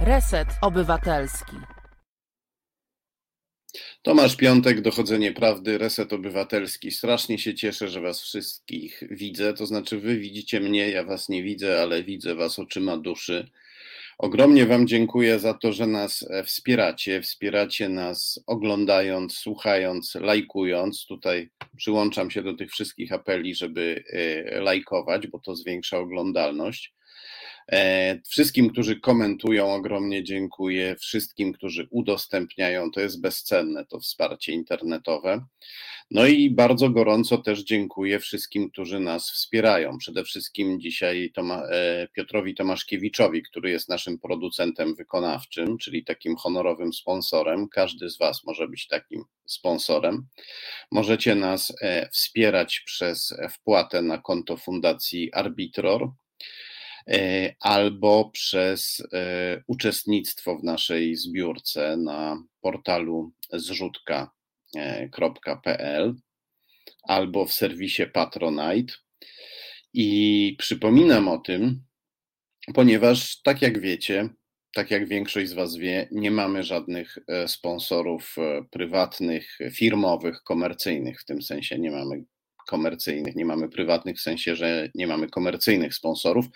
Reset Obywatelski. Tomasz Piątek, Dochodzenie Prawdy, Reset Obywatelski. Strasznie się cieszę, że Was wszystkich widzę. To znaczy, Wy widzicie mnie, ja Was nie widzę, ale widzę Was oczyma duszy. Ogromnie Wam dziękuję za to, że nas e, wspieracie. Wspieracie nas oglądając, słuchając, lajkując. Tutaj przyłączam się do tych wszystkich apeli, żeby e, lajkować, bo to zwiększa oglądalność. E, wszystkim, którzy komentują, ogromnie dziękuję. Wszystkim, którzy udostępniają, to jest bezcenne to wsparcie internetowe. No i bardzo gorąco też dziękuję wszystkim, którzy nas wspierają. Przede wszystkim dzisiaj Toma, e, Piotrowi Tomaszkiewiczowi, który jest naszym producentem wykonawczym, czyli takim honorowym sponsorem. Każdy z Was może być takim sponsorem. Możecie nas e, wspierać przez wpłatę na konto Fundacji Arbitror albo przez e, uczestnictwo w naszej zbiórce na portalu zrzutka.pl albo w serwisie Patronite. I przypominam o tym, ponieważ, tak jak wiecie, tak jak większość z Was wie, nie mamy żadnych e, sponsorów prywatnych, firmowych, komercyjnych. W tym sensie nie mamy komercyjnych, nie mamy prywatnych, w sensie, że nie mamy komercyjnych sponsorów.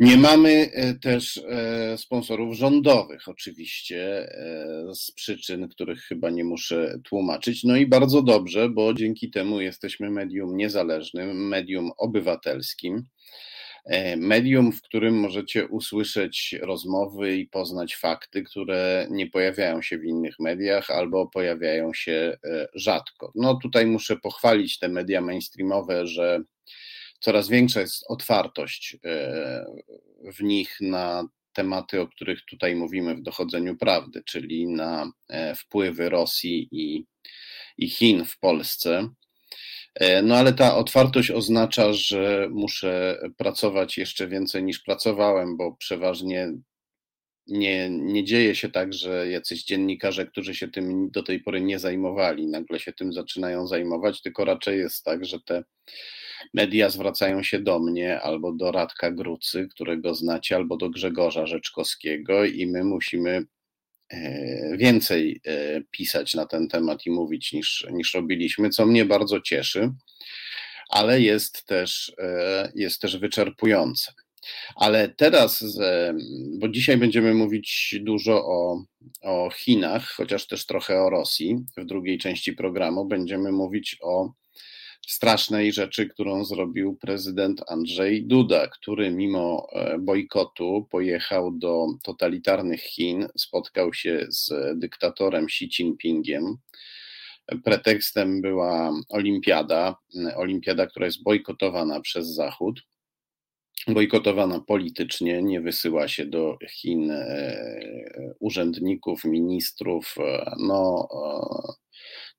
Nie mamy e, też e, sponsorów rządowych, oczywiście, e, z przyczyn, których chyba nie muszę tłumaczyć. No i bardzo dobrze, bo dzięki temu jesteśmy medium niezależnym, medium obywatelskim. E, medium, w którym możecie usłyszeć rozmowy i poznać fakty, które nie pojawiają się w innych mediach albo pojawiają się e, rzadko. No tutaj muszę pochwalić te media mainstreamowe, że coraz większa jest otwartość e, w nich na tematy, o których tutaj mówimy w dochodzeniu prawdy, czyli na wpływy Rosji i, i Chin w Polsce. E, no ale ta otwartość oznacza, że muszę pracować jeszcze więcej niż pracowałem, bo przeważnie nie, nie dzieje się tak, że jacyś dziennikarze, którzy się tym do tej pory nie zajmowali, nagle się tym zaczynają zajmować, tylko raczej jest tak, że te media zwracają się do mnie albo do Radka Grucy, którego znacie, albo do Grzegorza Rzeczkowskiego i my musimy więcej e, pisać na ten temat i mówić niż, niż robiliśmy, co mnie bardzo cieszy, ale jest też, e, jest też wyczerpujące. Ale teraz, bo dzisiaj będziemy mówić dużo o, o Chinach, chociaż też trochę o Rosji. W drugiej części programu będziemy mówić o strasznej rzeczy, którą zrobił prezydent Andrzej Duda, który mimo e, bojkotu pojechał do totalitarnych Chin, spotkał się z dyktatorem Xi Jinpingiem. Pretekstem była olimpiada, olimpiada, która jest bojkotowana przez Zachód bojkotowana politycznie, nie wysyła się do Chin e, urzędników, ministrów. E, no,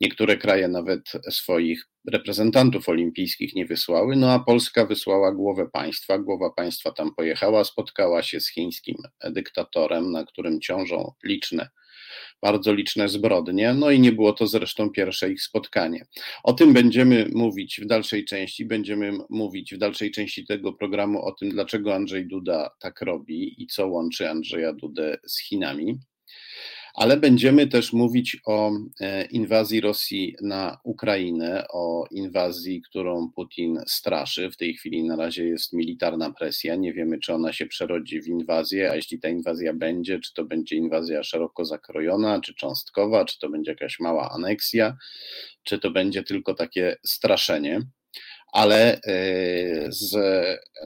niektóre kraje nawet swoich reprezentantów olimpijskich nie wysłały, no a Polska wysłała głowę państwa. Głowa państwa tam pojechała, spotkała się z chińskim dyktatorem, na którym ciążą liczne bardzo liczne zbrodnie, no i nie było to zresztą pierwsze ich spotkanie. O tym będziemy mówić w dalszej części, będziemy mówić w dalszej części tego programu o tym, dlaczego Andrzej Duda tak robi i co łączy Andrzeja Dudę z Chinami ale będziemy też mówić o e, inwazji Rosji na Ukrainę, o inwazji, którą Putin straszy. W tej chwili na razie jest militarna presja. Nie wiemy, czy ona się przerodzi w inwazję, a jeśli ta inwazja będzie, czy to będzie inwazja szeroko zakrojona, czy cząstkowa, czy to będzie jakaś mała aneksja, czy to będzie tylko takie straszenie ale e, z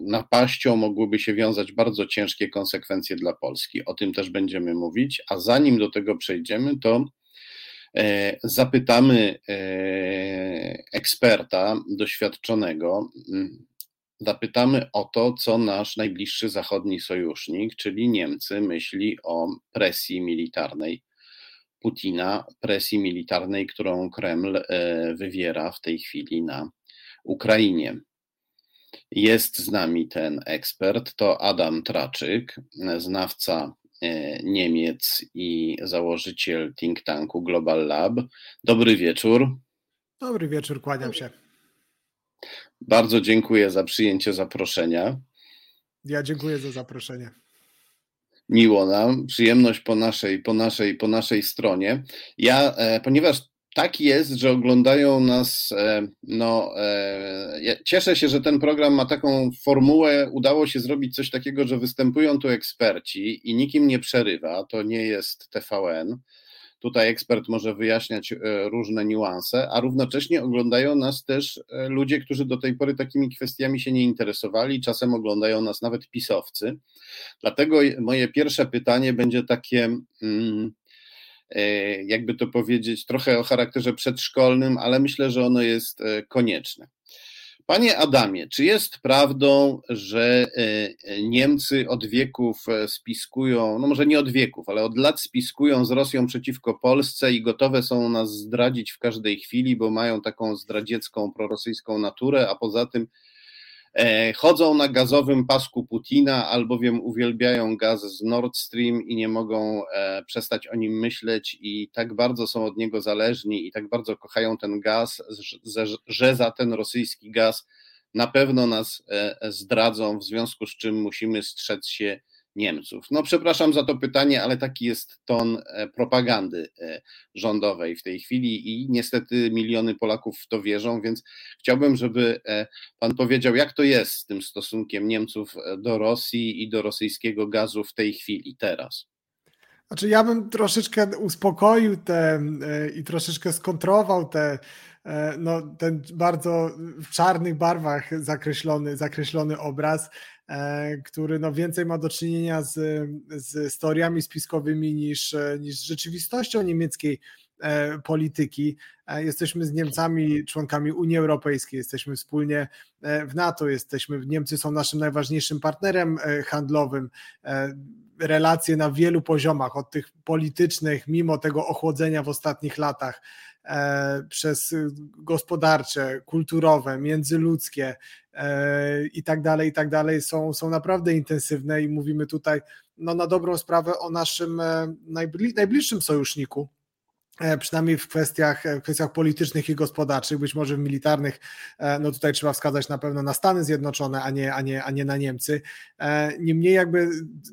napaścią mogłyby się wiązać bardzo ciężkie konsekwencje dla Polski. O tym też będziemy mówić, a zanim do tego przejdziemy, to e, zapytamy e, eksperta doświadczonego, zapytamy o to, co nasz najbliższy zachodni sojusznik, czyli Niemcy, myśli o presji militarnej Putina, presji militarnej, którą Kreml wywiera w tej chwili na Ukrainie. Jest z nami ten ekspert, to Adam Traczyk, znawca e, Niemiec i założyciel think tanku Global Lab. Dobry wieczór. Dobry wieczór, kłaniam się. Bardzo dziękuję za przyjęcie zaproszenia. Ja dziękuję za zaproszenie. Miło nam, przyjemność po naszej, po naszej, po naszej stronie. Ja, e, ponieważ tak jest, że oglądają nas. E, no, e, cieszę się, że ten program ma taką formułę. Udało się zrobić coś takiego, że występują tu eksperci i nikim nie przerywa. To nie jest TVN. Tutaj ekspert może wyjaśniać e, różne niuanse, a równocześnie oglądają nas też ludzie, którzy do tej pory takimi kwestiami się nie interesowali. Czasem oglądają nas nawet pisowcy. Dlatego moje pierwsze pytanie będzie takie. Hmm, jakby to powiedzieć, trochę o charakterze przedszkolnym, ale myślę, że ono jest e, konieczne. Panie Adamie, czy jest prawdą, że e, Niemcy od wieków spiskują, no może nie od wieków, ale od lat spiskują z Rosją przeciwko Polsce i gotowe są nas zdradzić w każdej chwili, bo mają taką zdradziecką, prorosyjską naturę, a poza tym E, chodzą na gazowym pasku Putina, albowiem uwielbiają gaz z Nord Stream i nie mogą e, przestać o nim myśleć i tak bardzo są od niego zależni i tak bardzo kochają ten gaz, że za ten rosyjski gaz na pewno nas e, zdradzą, w związku z czym musimy strzec się Niemców. No, przepraszam za to pytanie, ale taki jest ton e, propagandy e, rządowej w tej chwili i niestety miliony Polaków w to wierzą, więc chciałbym, żeby e, pan powiedział, jak to jest z tym stosunkiem Niemców do Rosji i do rosyjskiego gazu w tej chwili, teraz. Znaczy, ja bym troszeczkę uspokoił te i troszeczkę skontrował te no, ten bardzo w czarnych barwach zakreślony, zakreślony obraz. E, który no więcej ma do czynienia z, z historiami spiskowymi niż, niż z rzeczywistością niemieckiej e, polityki. E, jesteśmy z Niemcami członkami Unii Europejskiej, jesteśmy wspólnie w NATO, jesteśmy, Niemcy są naszym najważniejszym partnerem handlowym. Relacje na wielu poziomach, od tych politycznych, mimo tego ochłodzenia w ostatnich latach, E, przez gospodarcze, kulturowe, międzyludzkie e, i tak dalej, i tak dalej są, są naprawdę intensywne i mówimy tutaj no, na dobrą sprawę o naszym e, najbliższym sojuszniku, E, przynajmniej w kwestiach, w kwestiach politycznych i gospodarczych, być może w militarnych, e, no tutaj trzeba wskazać na pewno na Stany Zjednoczone, a nie, a nie, a nie na Niemcy. E, niemniej jakby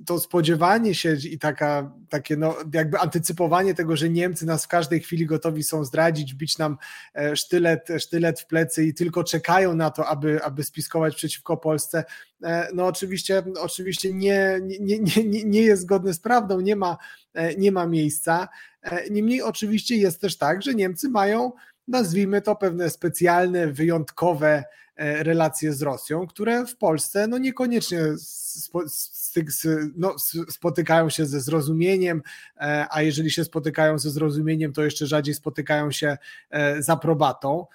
to spodziewanie się i taka, takie no jakby antycypowanie tego, że Niemcy nas w każdej chwili gotowi są zdradzić, bić nam sztylet, sztylet w plecy i tylko czekają na to, aby, aby spiskować przeciwko Polsce, no oczywiście, oczywiście nie, nie, nie, nie jest zgodne z prawdą, nie ma, nie ma miejsca. E, niemniej oczywiście jest też tak, że Niemcy mają, nazwijmy to, pewne specjalne, wyjątkowe e, relacje z Rosją, które w Polsce no niekoniecznie no, spotykają się ze zrozumieniem, e, a jeżeli się spotykają ze zrozumieniem, to jeszcze rzadziej spotykają się z aprobatą.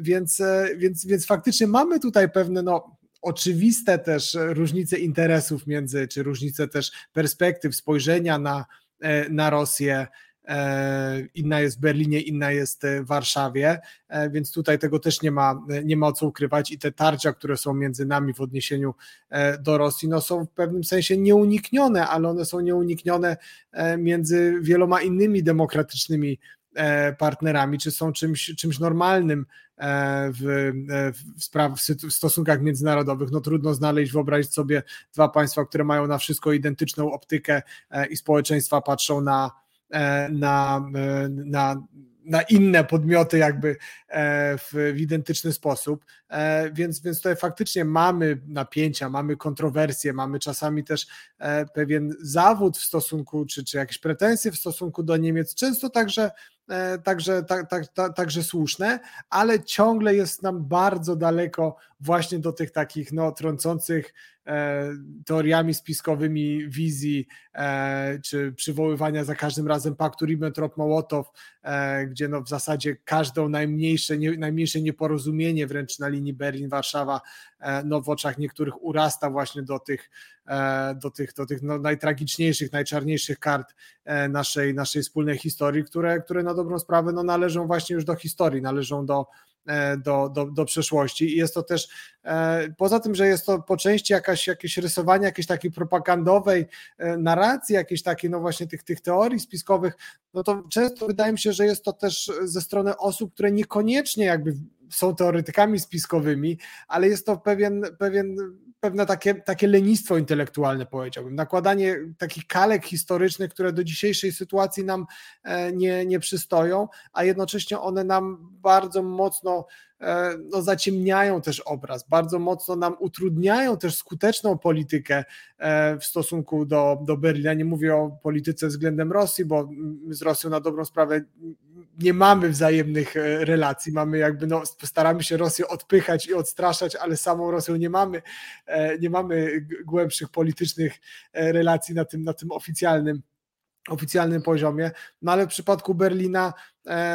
Więc, więc, więc faktycznie mamy tutaj pewne no, oczywiste też różnice interesów między, czy różnice też perspektyw, spojrzenia na, E, na Rosję. E, inna jest w Berlinie, inna jest w Warszawie, e, więc tutaj tego też nie ma, nie ma co ukrywać i te tarcia, które są między nami w odniesieniu do Rosji, no są w pewnym sensie nieuniknione, ale one są nieuniknione między wieloma innymi demokratycznymi partnerami, czy są czymś, czymś normalnym w, w, spraw, w stosunkach międzynarodowych. No trudno znaleźć, wyobrazić sobie dwa państwa, które mają na wszystko identyczną optykę e, i społeczeństwa patrzą na, e, na, e, na na inne podmioty jakby w, identyczny sposób, więc, więc tutaj faktycznie mamy napięcia, mamy kontrowersje, mamy czasami też pewien zawód w stosunku, czy, czy jakieś pretensje w stosunku do Niemiec, często także E, także, tak, tak, tak, także słuszne, ale ciągle jest nam bardzo daleko właśnie do tych takich no, trącących e, teoriami spiskowymi wizji, e, czy przywoływania za każdym razem paktu Ribbentrop-Mołotow, e, gdzie no, w zasadzie każdą najmniejsze, nie, najmniejsze nieporozumienie wręcz na linii Berlin-Warszawa e, no, w oczach niektórych urasta właśnie do tych, e, do tych, do tych no, najtragiczniejszych, najczarniejszych kart e, naszej, naszej wspólnej historii, które, które na dobrą sprawę no, należą właśnie już do historii, należą do E, do, do, do przeszłości. I jest to też, e, poza tym, że jest to po części jakaś, jakieś rysowanie jakiejś takiej propagandowej e, narracji, jakiejś takiej no właśnie tych, tych teorii spiskowych, no to często wydaje mi się, że jest to też ze strony osób, które niekoniecznie jakby są teoretykami spiskowymi, ale jest to pewien, pewien pewne takie, takie lenistwo intelektualne, powiedziałbym. Nakładanie takich kalek historycznych, które do dzisiejszej sytuacji nam e, nie, nie przystoją, a jednocześnie one nam bardzo mocno no, zaciemniają też obraz, bardzo mocno nam utrudniają też skuteczną politykę e, w stosunku do, do Berlina. Nie mówię o polityce względem Rosji, bo z Rosją na dobrą sprawę nie mamy wzajemnych e, relacji, mamy jakby, no, staramy się Rosję odpychać i odstraszać, ale samą Rosją nie mamy, e, nie mamy głębszych politycznych e, relacji na tym, na tym oficjalnym oficjalnym poziomie, no ale w przypadku Berlina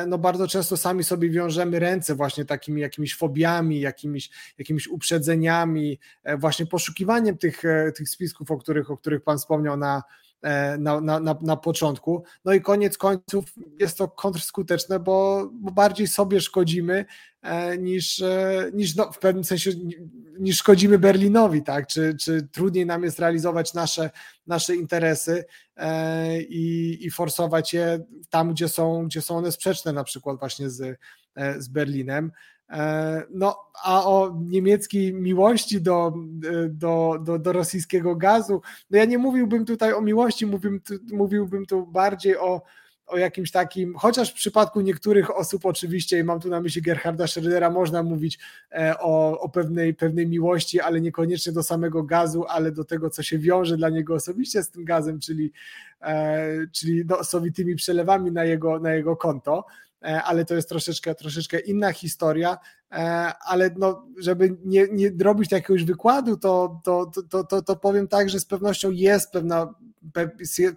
no bardzo często sami sobie wiążemy ręce właśnie takimi jakimiś fobiami, jakimiś, jakimiś uprzedzeniami, właśnie poszukiwaniem tych, tych spisków, o których, o których Pan wspomniał na, E, na, na, na, na początku. No i koniec końców jest to kontrskuteczne, bo, bo bardziej sobie szkodzimy e, niż, e, niż no, w pewnym sensie niż szkodzimy Berlinowi, tak? Czy, czy trudniej nam jest realizować nasze, nasze interesy i, i forsować je tam, gdzie są, gdzie są one sprzeczne, na przykład właśnie z, z Berlinem. E, no, a o niemieckiej miłości do, do, do, do rosyjskiego gazu, no ja nie mówiłbym tutaj o miłości, mówiłbym, mówiłbym tu bardziej o, o jakimś takim, chociaż w przypadku niektórych osób oczywiście, i mam tu na myśli Gerharda Schrödera, można mówić e, o, o pewnej, pewnej miłości, ale niekoniecznie do samego gazu, ale do tego, co się wiąże dla niego osobiście z tym gazem, czyli, e, czyli no, przelewami na jego, na jego konto. E, ale to jest troszeczkę, troszeczkę inna historia, ale no, żeby nie, nie robić jakiegoś wykładu, to, to, to, to, to powiem tak, że z pewnością jest pewna,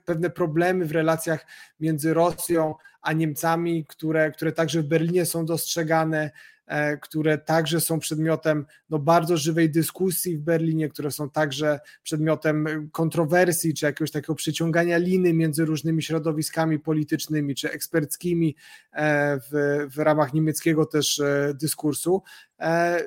pewne problemy w relacjach między Rosją a Niemcami, które, które także w Berlinie są dostrzegane. E, które także są przedmiotem no, bardzo żywej dyskusji w Berlinie, które są także przedmiotem kontrowersji, czy jakiegoś takiego przyciągania liny między różnymi środowiskami politycznymi, czy eksperckimi e, w, w ramach niemieckiego też e, dyskursu.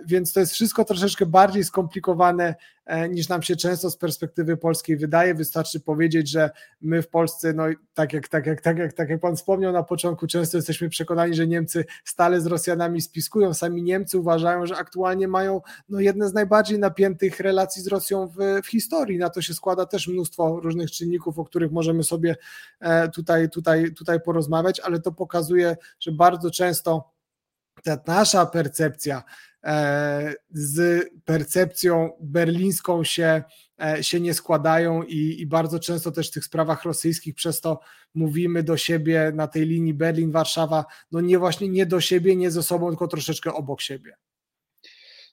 Więc to jest wszystko troszeczkę bardziej skomplikowane E, niż nam się często z perspektywy polskiej wydaje. Wystarczy powiedzieć, że my w Polsce, no tak jak, tak jak, tak jak, tak jak pan wspomniał na początku, często jesteśmy przekonani, że Niemcy stale z Rosjanami spiskują. Sami Niemcy uważają, że aktualnie mają no, jedne z najbardziej napiętych relacji z Rosją w, w historii. Na to się składa też mnóstwo różnych czynników, o których możemy sobie e, tutaj, tutaj, tutaj porozmawiać, ale to pokazuje, że bardzo często ta nasza percepcja E, z percepcją berlińską się, e, się nie składają i, i bardzo często też w tych sprawach rosyjskich przez to mówimy do siebie na tej linii Berlin-Warszawa, no nie właśnie nie do siebie, nie ze sobą, tylko troszeczkę obok siebie.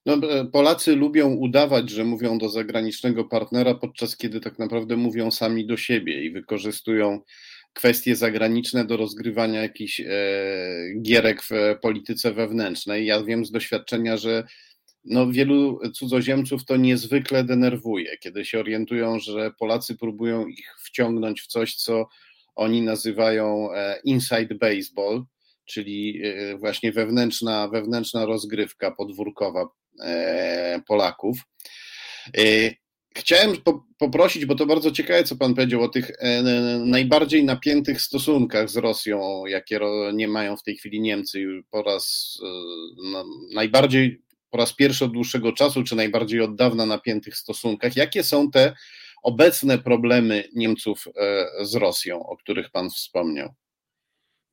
No, e, Polacy lubią udawać, że mówią do zagranicznego partnera, podczas kiedy tak naprawdę mówią sami do siebie i wykorzystują kwestie zagraniczne do rozgrywania jakichś e, gierek w polityce wewnętrznej. Ja wiem z doświadczenia, że no, wielu cudzoziemców to niezwykle denerwuje, kiedy się orientują, że Polacy próbują ich wciągnąć w coś, co oni nazywają e, inside baseball, czyli e, właśnie wewnętrzna, wewnętrzna rozgrywka podwórkowa Polaków. Chciałem po, poprosić, bo to bardzo ciekawe, co Pan powiedział o tych e, najbardziej napiętych stosunkach z Rosją, jakie nie mają w tej chwili Niemcy po raz e, no, najbardziej, po raz pierwszy od dłuższego czasu, czy najbardziej od dawna napiętych stosunkach. Jakie są te obecne problemy Niemców e, z Rosją, o których Pan wspomniał?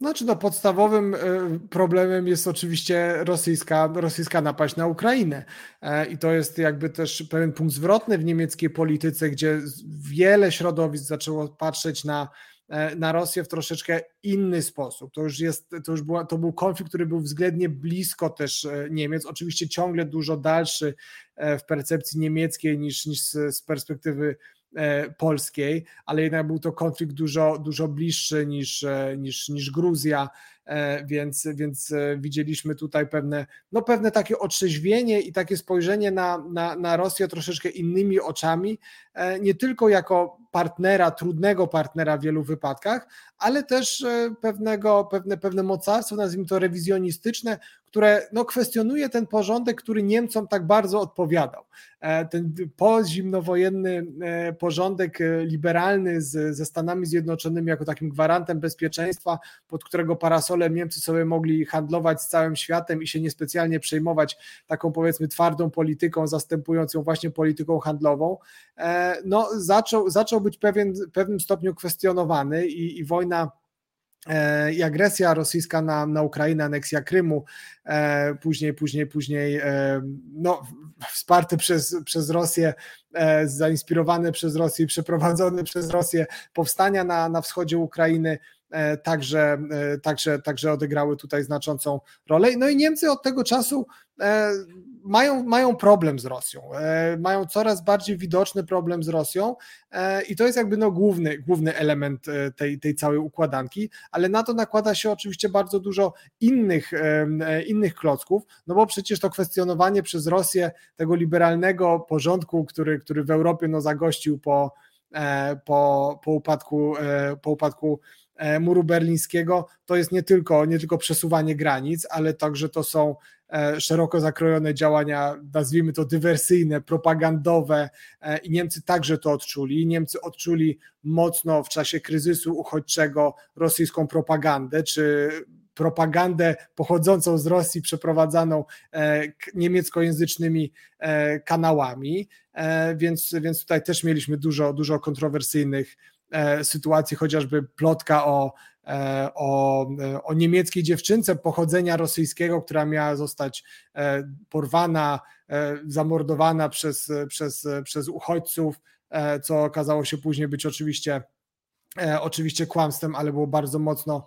Znaczy, no, podstawowym e, problemem jest oczywiście rosyjska, rosyjska napaść na Ukrainę. E, I to jest jakby też pewien punkt zwrotny w niemieckiej polityce, gdzie wiele środowisk zaczęło patrzeć na, e, na Rosję w troszeczkę inny sposób. To już jest, to już była, to był konflikt, który był względnie blisko też Niemiec, oczywiście ciągle dużo dalszy w percepcji niemieckiej niż, niż z, perspektywy polskiej, ale jednak był to konflikt dużo, dużo bliższy niż, e, niż, niż Gruzja, e, więc, więc widzieliśmy tutaj pewne, no pewne takie otrzeźwienie i takie spojrzenie na, na, na Rosję troszeczkę innymi oczami, nie tylko jako partnera, trudnego partnera w wielu wypadkach, ale też pewnego, pewne, pewne mocarstwo, nazwijmy to rewizjonistyczne, które no, kwestionuje ten porządek, który Niemcom tak bardzo odpowiadał. E, ten pozimnowojenny e, porządek e, liberalny z, ze Stanami Zjednoczonymi jako takim gwarantem bezpieczeństwa, pod którego parasolem Gazolem Niemcy sobie mogli handlować z całym światem i się niespecjalnie przejmować taką powiedzmy twardą polityką, zastępującą właśnie polityką handlową, no zaczął, zaczął być pewien, w pewnym stopniu kwestionowany i, i wojna E, i agresja rosyjska na, na Ukrainę, aneksja Krymu, e, później, później, później e, no, wsparte przez, przez Rosję, zainspirowane przez Rosję, przeprowadzone przez Rosję powstania na, na wschodzie Ukrainy, także, także, także odegrały tutaj znaczącą rolę. No i Niemcy od tego czasu mają, mają problem z Rosją, e, mają coraz bardziej widoczny problem z Rosją. E, i to jest jakby no główny, główny element e, tej, tej całej układanki, ale na to nakłada się oczywiście bardzo dużo innych, innych klocków, no bo przecież to kwestionowanie przez Rosję tego liberalnego porządku, który, który w Europie no zagościł po, po, po upadku, po upadku muru berlińskiego, to jest nie tylko, nie tylko przesuwanie granic, ale także to są E, szeroko zakrojone działania, nazwijmy to dywersyjne, propagandowe e, i Niemcy także to odczuli. Niemcy odczuli mocno w czasie kryzysu uchodźczego rosyjską propagandę, czy propagandę pochodzącą z Rosji, przeprowadzaną e, niemieckojęzycznymi kanałami, więc, więc tutaj też mieliśmy dużo, dużo kontrowersyjnych sytuacji, chociażby plotka o E, o, e, o niemieckiej dziewczynce pochodzenia rosyjskiego, która miała zostać e, porwana, zamordowana przez, przez, przez uchodźców, co okazało się później być oczywiście oczywiście kłamstwem, ale było bardzo mocno,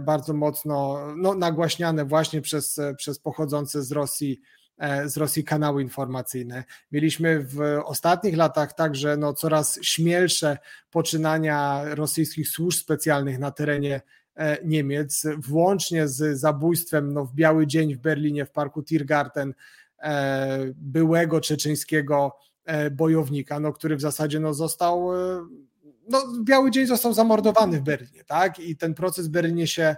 bardzo mocno no, nagłaśniane właśnie przez, przez pochodzące z Rosji E, z Rosji kanały informacyjne. Mieliśmy w ostatnich latach także no, coraz śmielsze poczynania rosyjskich służb specjalnych na terenie e, Niemiec, włącznie z zabójstwem no, w biały dzień w Berlinie w parku Tiergarten e, byłego czeczeńskiego bojownika, no, który w zasadzie no, został no, biały dzień został zamordowany w Berlinie, tak? I ten proces w Berlinie się,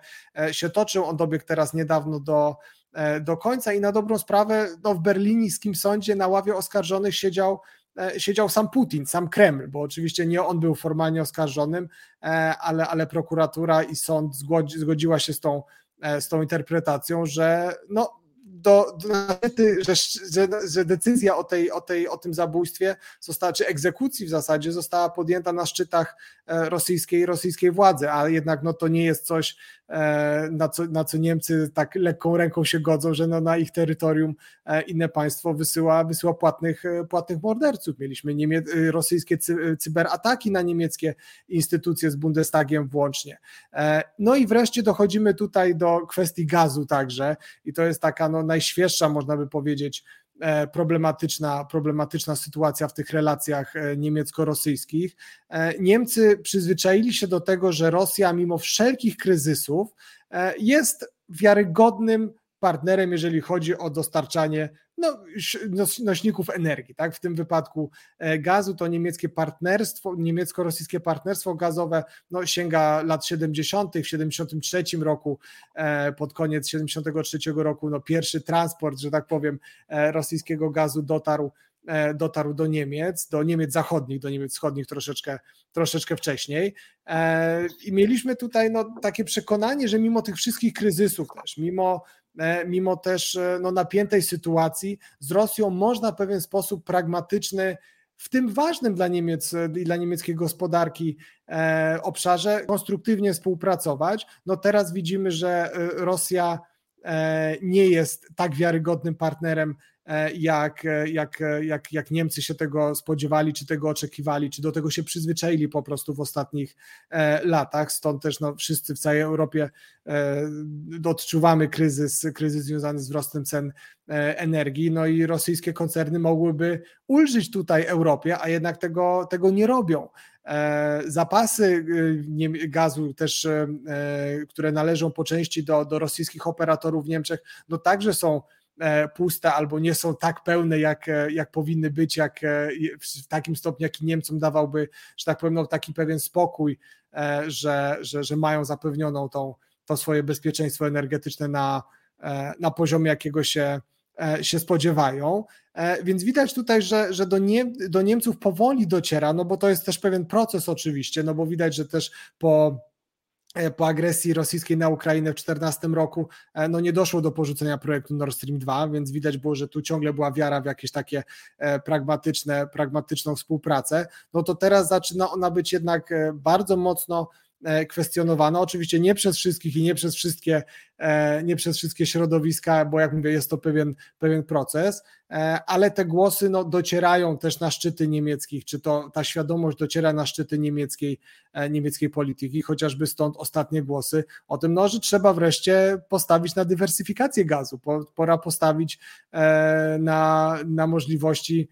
się toczył. On dobiegł teraz niedawno do, E, do końca i na dobrą sprawę no, w berlińskim sądzie na ławie oskarżonych siedział e, siedział sam Putin, sam Kreml, bo oczywiście nie on był formalnie oskarżonym, e, ale, ale prokuratura i sąd zgodzi, zgodziła się z tą, z tą interpretacją, że no, do, do że, że, że, decyzja o, tej, o, tej, o tym zabójstwie została, czy egzekucji w zasadzie została podjęta na szczytach rosyjskiej, rosyjskiej władzy, a jednak no, to nie jest coś, E, na co, na co Niemcy tak lekką ręką się godzą, że no na ich terytorium e, inne państwo wysyła, wysyła płatnych, e, płatnych morderców. Mieliśmy niemie, rosyjskie cyberataki na niemieckie instytucje z Bundestagiem włącznie. No i wreszcie dochodzimy tutaj do kwestii gazu także i to jest taka no, najświeższa, można by powiedzieć, E, problematyczna, problematyczna sytuacja w tych relacjach e, niemiecko-rosyjskich. E, Niemcy przyzwyczaili się do tego, że Rosja, mimo wszelkich kryzysów, jest wiarygodnym partnerem, jeżeli chodzi o dostarczanie no, nośników energii. Tak? W tym wypadku e, gazu to niemieckie partnerstwo, niemiecko-rosyjskie partnerstwo gazowe no, sięga lat 70. W 73 roku, e, pod koniec 73 roku, no, pierwszy transport, że tak powiem, e, rosyjskiego gazu dotarł dotarł do Niemiec, do Niemiec zachodnich, do Niemiec wschodnich troszeczkę, troszeczkę wcześniej. I mieliśmy tutaj no, takie przekonanie, że mimo tych wszystkich kryzysów też, mimo mimo też e, no, napiętej sytuacji z Rosją można w pewien sposób pragmatyczny w tym ważnym dla Niemiec e, i dla niemieckiej gospodarki obszarze konstruktywnie współpracować. No teraz widzimy, że Rosja nie jest tak wiarygodnym partnerem E, jak, e, jak, e, jak, jak Niemcy się tego spodziewali, czy tego oczekiwali, czy do tego się przyzwyczaili po prostu w ostatnich latach. Stąd też no, wszyscy w całej Europie odczuwamy kryzys, kryzys związany z wzrostem cen energii, no i rosyjskie koncerny mogłyby ulżyć tutaj Europie, a jednak tego, tego nie robią. Zapasy gazu też, które należą po części do, do rosyjskich operatorów w Niemczech, no także są E, puste albo nie są tak pełne, jak, e, jak powinny być, jak e, w takim stopniu, jaki Niemcom dawałby, że tak powiem, no, taki pewien spokój, że, że, że mają zapewnioną tą, to swoje bezpieczeństwo energetyczne na, na poziomie, jakiego się, się spodziewają. Więc widać tutaj, że, że do, Nie, do Niemców powoli dociera, no bo to jest też pewien proces oczywiście, no bo widać, że też po E, po agresji rosyjskiej na Ukrainę w 2014 roku e, no nie doszło do porzucenia projektu Nord Stream 2, więc widać było, że tu ciągle była wiara w jakieś takie e, pragmatyczne, pragmatyczną współpracę. No to teraz zaczyna ona być jednak bardzo mocno E, kwestionowana. Oczywiście nie przez wszystkich i nie przez wszystkie, e, nie przez wszystkie środowiska, bo jak mówię, jest to pewien, pewien proces, e, ale te głosy no, docierają też na szczyty niemieckich, czy to ta świadomość dociera na szczyty niemieckiej, niemieckiej polityki, chociażby stąd ostatnie głosy o tym, no, że trzeba wreszcie postawić na dywersyfikację gazu, pora postawić na, na możliwości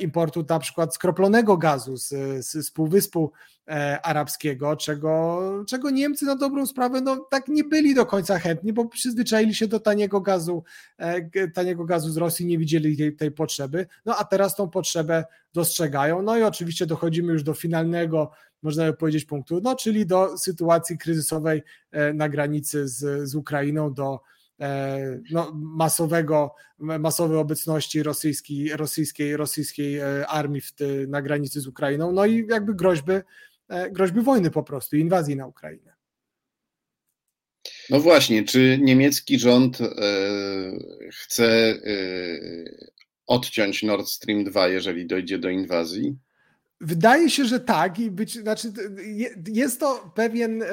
importu na przykład skroplonego gazu z, z, z Półwyspu E, arabskiego, czego, czego Niemcy na dobrą sprawę no, tak nie byli do końca chętni, bo przyzwyczaili się do taniego gazu, e, taniego gazu z Rosji, nie widzieli tej, tej potrzeby, no a teraz tą potrzebę dostrzegają, no i oczywiście dochodzimy już do finalnego, można by powiedzieć, punktu, no czyli do sytuacji kryzysowej e, na granicy z, z Ukrainą, do no, masowego, masowej obecności rosyjskiej, rosyjskiej, rosyjskiej armii w, na granicy z Ukrainą, no i jakby groźby E, groźby wojny po prostu, inwazji na Ukrainę. No właśnie, czy niemiecki rząd e, chce e, odciąć Nord Stream 2, jeżeli dojdzie do inwazji? Wydaje się, że tak i być, znaczy jest to pewien,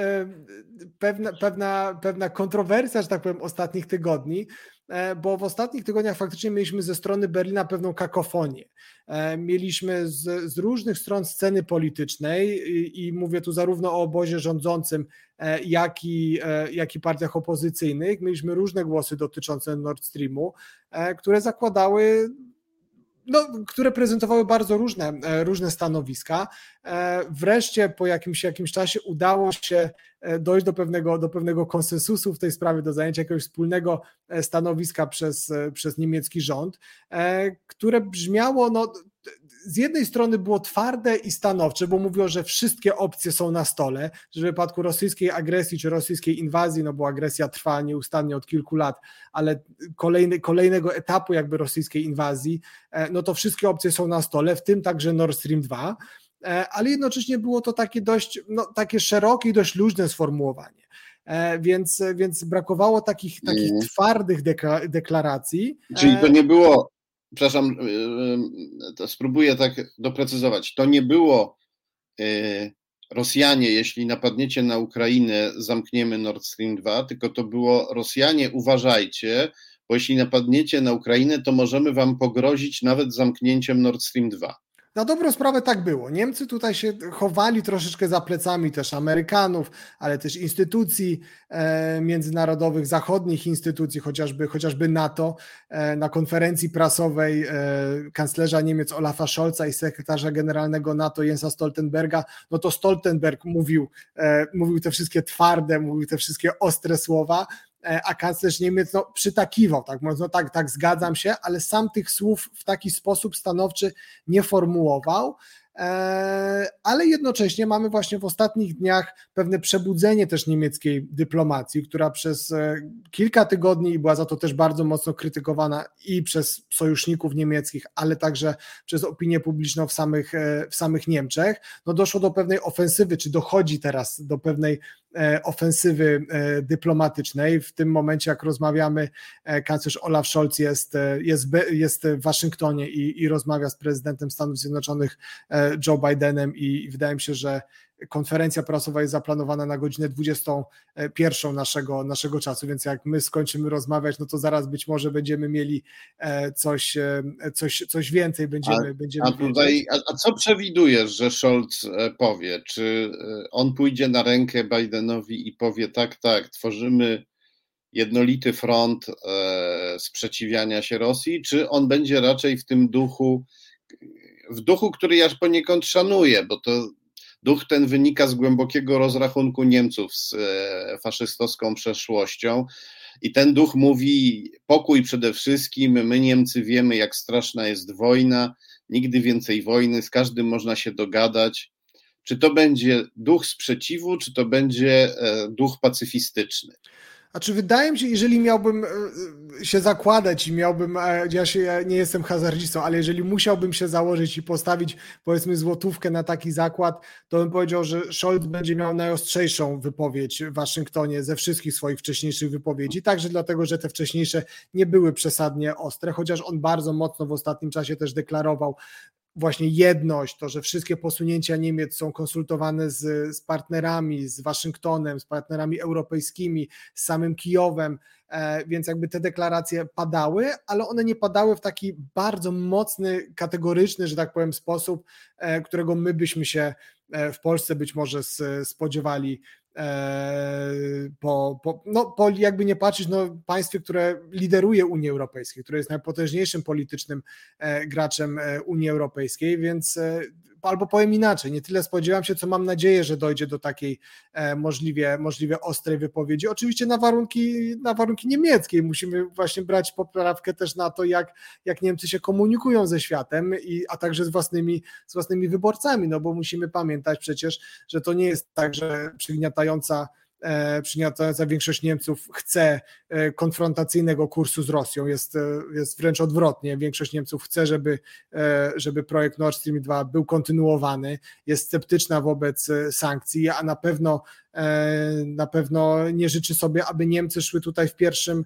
pewna, pewna, pewna kontrowersja, że tak powiem, ostatnich tygodni, E, bo w ostatnich tygodniach faktycznie mieliśmy ze strony Berlina pewną kakofonię. E, mieliśmy z, z różnych stron sceny politycznej i, i, mówię tu zarówno o obozie rządzącym, e, jak i, jak i partiach opozycyjnych. Mieliśmy różne głosy dotyczące Nord Streamu, które zakładały no, które prezentowały bardzo różne, e, różne stanowiska. E, wreszcie po jakimś, jakimś czasie udało się e, dojść do pewnego, do pewnego konsensusu w tej sprawie, do zajęcia jakiegoś wspólnego stanowiska przez, przez niemiecki rząd, które brzmiało no, z jednej strony było twarde i stanowcze, bo mówiło, że wszystkie opcje są na stole, że w wypadku rosyjskiej agresji czy rosyjskiej inwazji, no bo agresja trwa nieustannie od kilku lat, ale kolejny, kolejnego etapu jakby rosyjskiej inwazji, e, no to wszystkie opcje są na stole, w tym także Nord Stream 2, e, ale jednocześnie było to takie dość, no, takie szerokie i dość luźne sformułowanie. E, więc, więc brakowało takich, takich mm. twardych deklaracji. Czyli to nie było przepraszam, y, y, spróbuję tak doprecyzować. To nie było y, Rosjanie, jeśli napadniecie na Ukrainę, zamkniemy Nord Stream 2, tylko to było Rosjanie, uważajcie, bo jeśli napadniecie na Ukrainę, to możemy wam pogrozić nawet zamknięciem Nord Stream 2. Na dobrą sprawę tak było. Niemcy tutaj się chowali troszeczkę za plecami też Amerykanów, ale też instytucji e, międzynarodowych, zachodnich instytucji, chociażby, chociażby NATO. E, na konferencji prasowej e, kanclerza Niemiec Olafa Scholza i sekretarza generalnego NATO Jensa Stoltenberga, no to Stoltenberg mówił, e, mówił te wszystkie twarde, mówił te wszystkie ostre słowa, a kanclerz Niemiec no, przytakiwał, tak mówiąc, no tak, tak, zgadzam się, ale sam tych słów w taki sposób stanowczy nie formułował. E, ale jednocześnie mamy właśnie w ostatnich dniach pewne przebudzenie też niemieckiej dyplomacji, która przez e, kilka tygodni była za to też bardzo mocno krytykowana i przez sojuszników niemieckich, ale także przez opinię publiczną w samych, w samych Niemczech. No doszło do pewnej ofensywy, czy dochodzi teraz do pewnej E, ofensywy e, dyplomatycznej. W tym momencie, jak rozmawiamy, e, kanclerz Olaf Scholz jest, jest, jest w Waszyngtonie i, i rozmawia z prezydentem Stanów Zjednoczonych Joe Bidenem i, i wydaje mi się, że konferencja prasowa jest zaplanowana na godzinę 21 naszego, naszego czasu, więc jak my skończymy rozmawiać, no to zaraz być może będziemy mieli coś, coś, coś więcej, będziemy, a, będziemy a tutaj, a, a, co przewidujesz, że Scholz powie? Czy on pójdzie na rękę Bidenowi i powie tak, tak, tworzymy jednolity front e, sprzeciwiania się Rosji, czy on będzie raczej w tym duchu, w duchu, który ja poniekąd szanuję, bo to duch ten wynika z głębokiego rozrachunku Niemców z e, faszystowską przeszłością. I ten duch mówi: pokój przede wszystkim. My, Niemcy, wiemy, jak straszna jest wojna. Nigdy więcej wojny, z każdym można się dogadać. Czy to będzie duch sprzeciwu, czy to będzie e, duch pacyfistyczny? A czy wydaje mi się, jeżeli miałbym e, e, się zakładać i miałbym, e, ja, się, ja nie jestem hazardzistą, ale jeżeli musiałbym się założyć i postawić powiedzmy złotówkę na taki zakład, to bym powiedział, że Scholz będzie miał najostrzejszą wypowiedź w Waszyngtonie ze wszystkich swoich wcześniejszych wypowiedzi, także dlatego, że te wcześniejsze nie były przesadnie ostre, chociaż on bardzo mocno w ostatnim czasie też deklarował właśnie jedność, to, że wszystkie posunięcia Niemiec są konsultowane z, z partnerami, z Waszyngtonem, z partnerami europejskimi, z samym Kijowem, e, więc jakby te deklaracje padały, ale one nie padały w taki bardzo mocny, kategoryczny, że tak powiem, sposób, e, którego my byśmy się e, w Polsce być może spodziewali po, po, no, po jakby nie patrzeć, no, państwie, które lideruje Unię Europejską, które jest najpotężniejszym politycznym e, graczem e, Unii Europejskiej, więc e, albo powiem inaczej, nie tyle spodziewam się, co mam nadzieję, że dojdzie do takiej e, możliwie, możliwie ostrej wypowiedzi. Oczywiście na warunki, na warunki niemieckie. Musimy właśnie brać poprawkę też na to, jak, jak Niemcy się komunikują ze światem, i, a także z własnymi, z własnymi wyborcami, no bo musimy pamiętać przecież, że to nie jest tak, że przygniatająca E, przyniosła większość Niemców chce e, konfrontacyjnego kursu z Rosją. Jest, e, jest wręcz odwrotnie. Większość Niemców chce, żeby, żeby projekt Nord Stream 2 był kontynuowany, jest sceptyczna wobec sankcji, a na pewno na pewno nie życzy sobie, aby Niemcy szły tutaj w pierwszym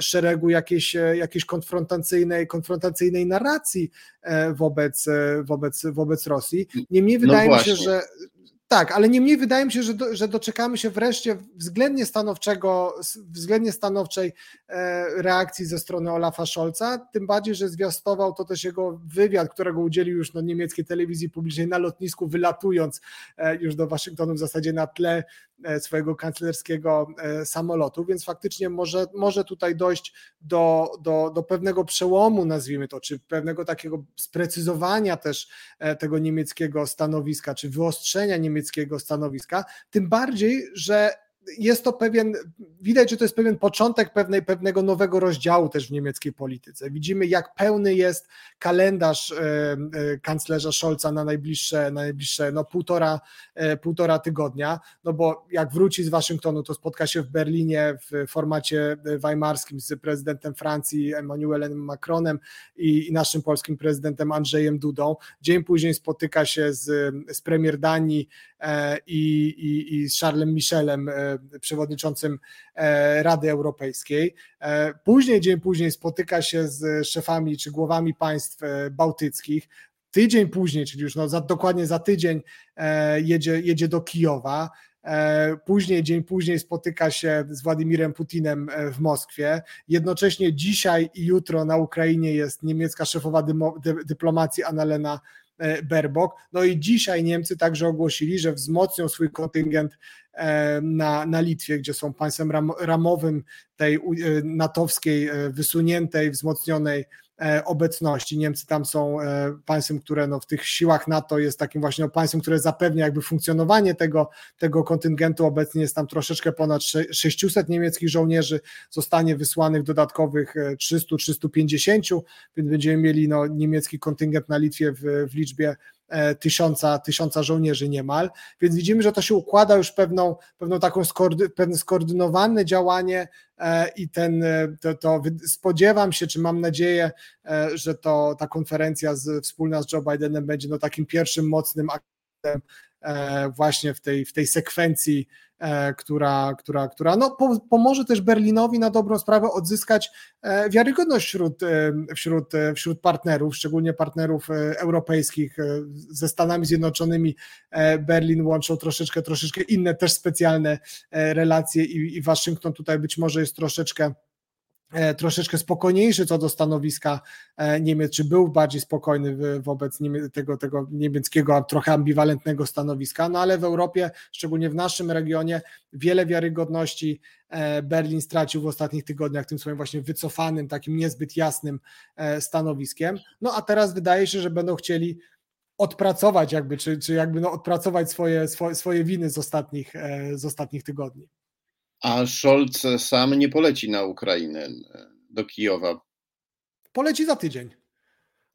szeregu jakiejś, jakiejś konfrontacyjnej, konfrontacyjnej narracji wobec, wobec, wobec Rosji. Niemniej no wydaje no mi się, że tak, ale niemniej wydaje mi się, że, do, że doczekamy się wreszcie względnie stanowczego, względnie stanowczej e, reakcji ze strony Olafa Scholza, tym bardziej, że zwiastował to też jego wywiad, którego udzielił już na niemieckiej telewizji publicznej na lotnisku, wylatując e, już do Waszyngtonu w zasadzie na tle swojego kanclerskiego e, samolotu, więc faktycznie może, może tutaj dojść do, do, do pewnego przełomu, nazwijmy to, czy pewnego takiego sprecyzowania też e, tego niemieckiego stanowiska, czy wyostrzenia niemieckiego stanowiska, tym bardziej, że jest to pewien, widać, że to jest pewien początek pewnej, pewnego nowego rozdziału też w niemieckiej polityce. Widzimy, jak pełny jest kalendarz e, e, kanclerza Scholza na najbliższe, na najbliższe no, półtora, e, półtora tygodnia, no bo jak wróci z Waszyngtonu, to spotka się w Berlinie w formacie weimarskim z prezydentem Francji Emmanuelem Macronem i, i naszym polskim prezydentem Andrzejem Dudą. Dzień później spotyka się z, z premier Danii i, i, i z Charlesem Michelem przewodniczącym e, Rady Europejskiej. E, później, dzień później spotyka się z szefami czy głowami państw e, bałtyckich. Tydzień później, czyli już no za, dokładnie za tydzień jedzie, jedzie do Kijowa. Później, dzień później spotyka się z Władimirem Putinem w Moskwie. Jednocześnie dzisiaj i jutro na Ukrainie jest niemiecka szefowa dyplomacji Annalena Berbok. No i dzisiaj Niemcy także ogłosili, że wzmocnią swój kontyngent E, na, na Litwie, gdzie są państwem ram, ramowym tej e, natowskiej, e, wysuniętej, wzmocnionej obecności. Niemcy tam są państwem, które no w tych siłach NATO jest takim właśnie państwem, które zapewnia jakby funkcjonowanie tego, tego kontyngentu. Obecnie jest tam troszeczkę ponad 600 niemieckich żołnierzy, zostanie wysłanych dodatkowych 300-350, więc będziemy mieli no, niemiecki kontyngent na Litwie w, w liczbie E, tysiąca, tysiąca żołnierzy niemal, więc widzimy, że to się układa już pewną, pewną taką skoordy, pewne skoordynowane działanie e, i ten, e, to, to spodziewam się, czy mam nadzieję, że to ta konferencja z, wspólna z Joe Bidenem będzie no takim pierwszym mocnym aktem właśnie w tej, w tej sekwencji E, która, która, która no, pomoże też Berlinowi na dobrą sprawę odzyskać e, wiarygodność wśród, e, wśród, wśród partnerów, szczególnie partnerów europejskich. Ze Stanami Zjednoczonymi Berlin łączą troszeczkę, troszeczkę inne też specjalne relacje i, i Waszyngton tutaj być może jest troszeczkę E, troszeczkę spokojniejszy co do stanowiska e, Niemiec, czy był bardziej spokojny wobec tego, tego niemieckiego, trochę ambiwalentnego stanowiska, no ale w Europie, szczególnie w naszym regionie, wiele wiarygodności e, Berlin stracił w ostatnich tygodniach tym swoim właśnie wycofanym, takim niezbyt jasnym stanowiskiem. No a teraz wydaje się, że będą chcieli odpracować jakby, czy, czy jakby no odpracować swoje, swoje, swoje winy z ostatnich, z ostatnich tygodni. A Scholz sam nie poleci na Ukrainę, do Kijowa. Poleci za tydzień.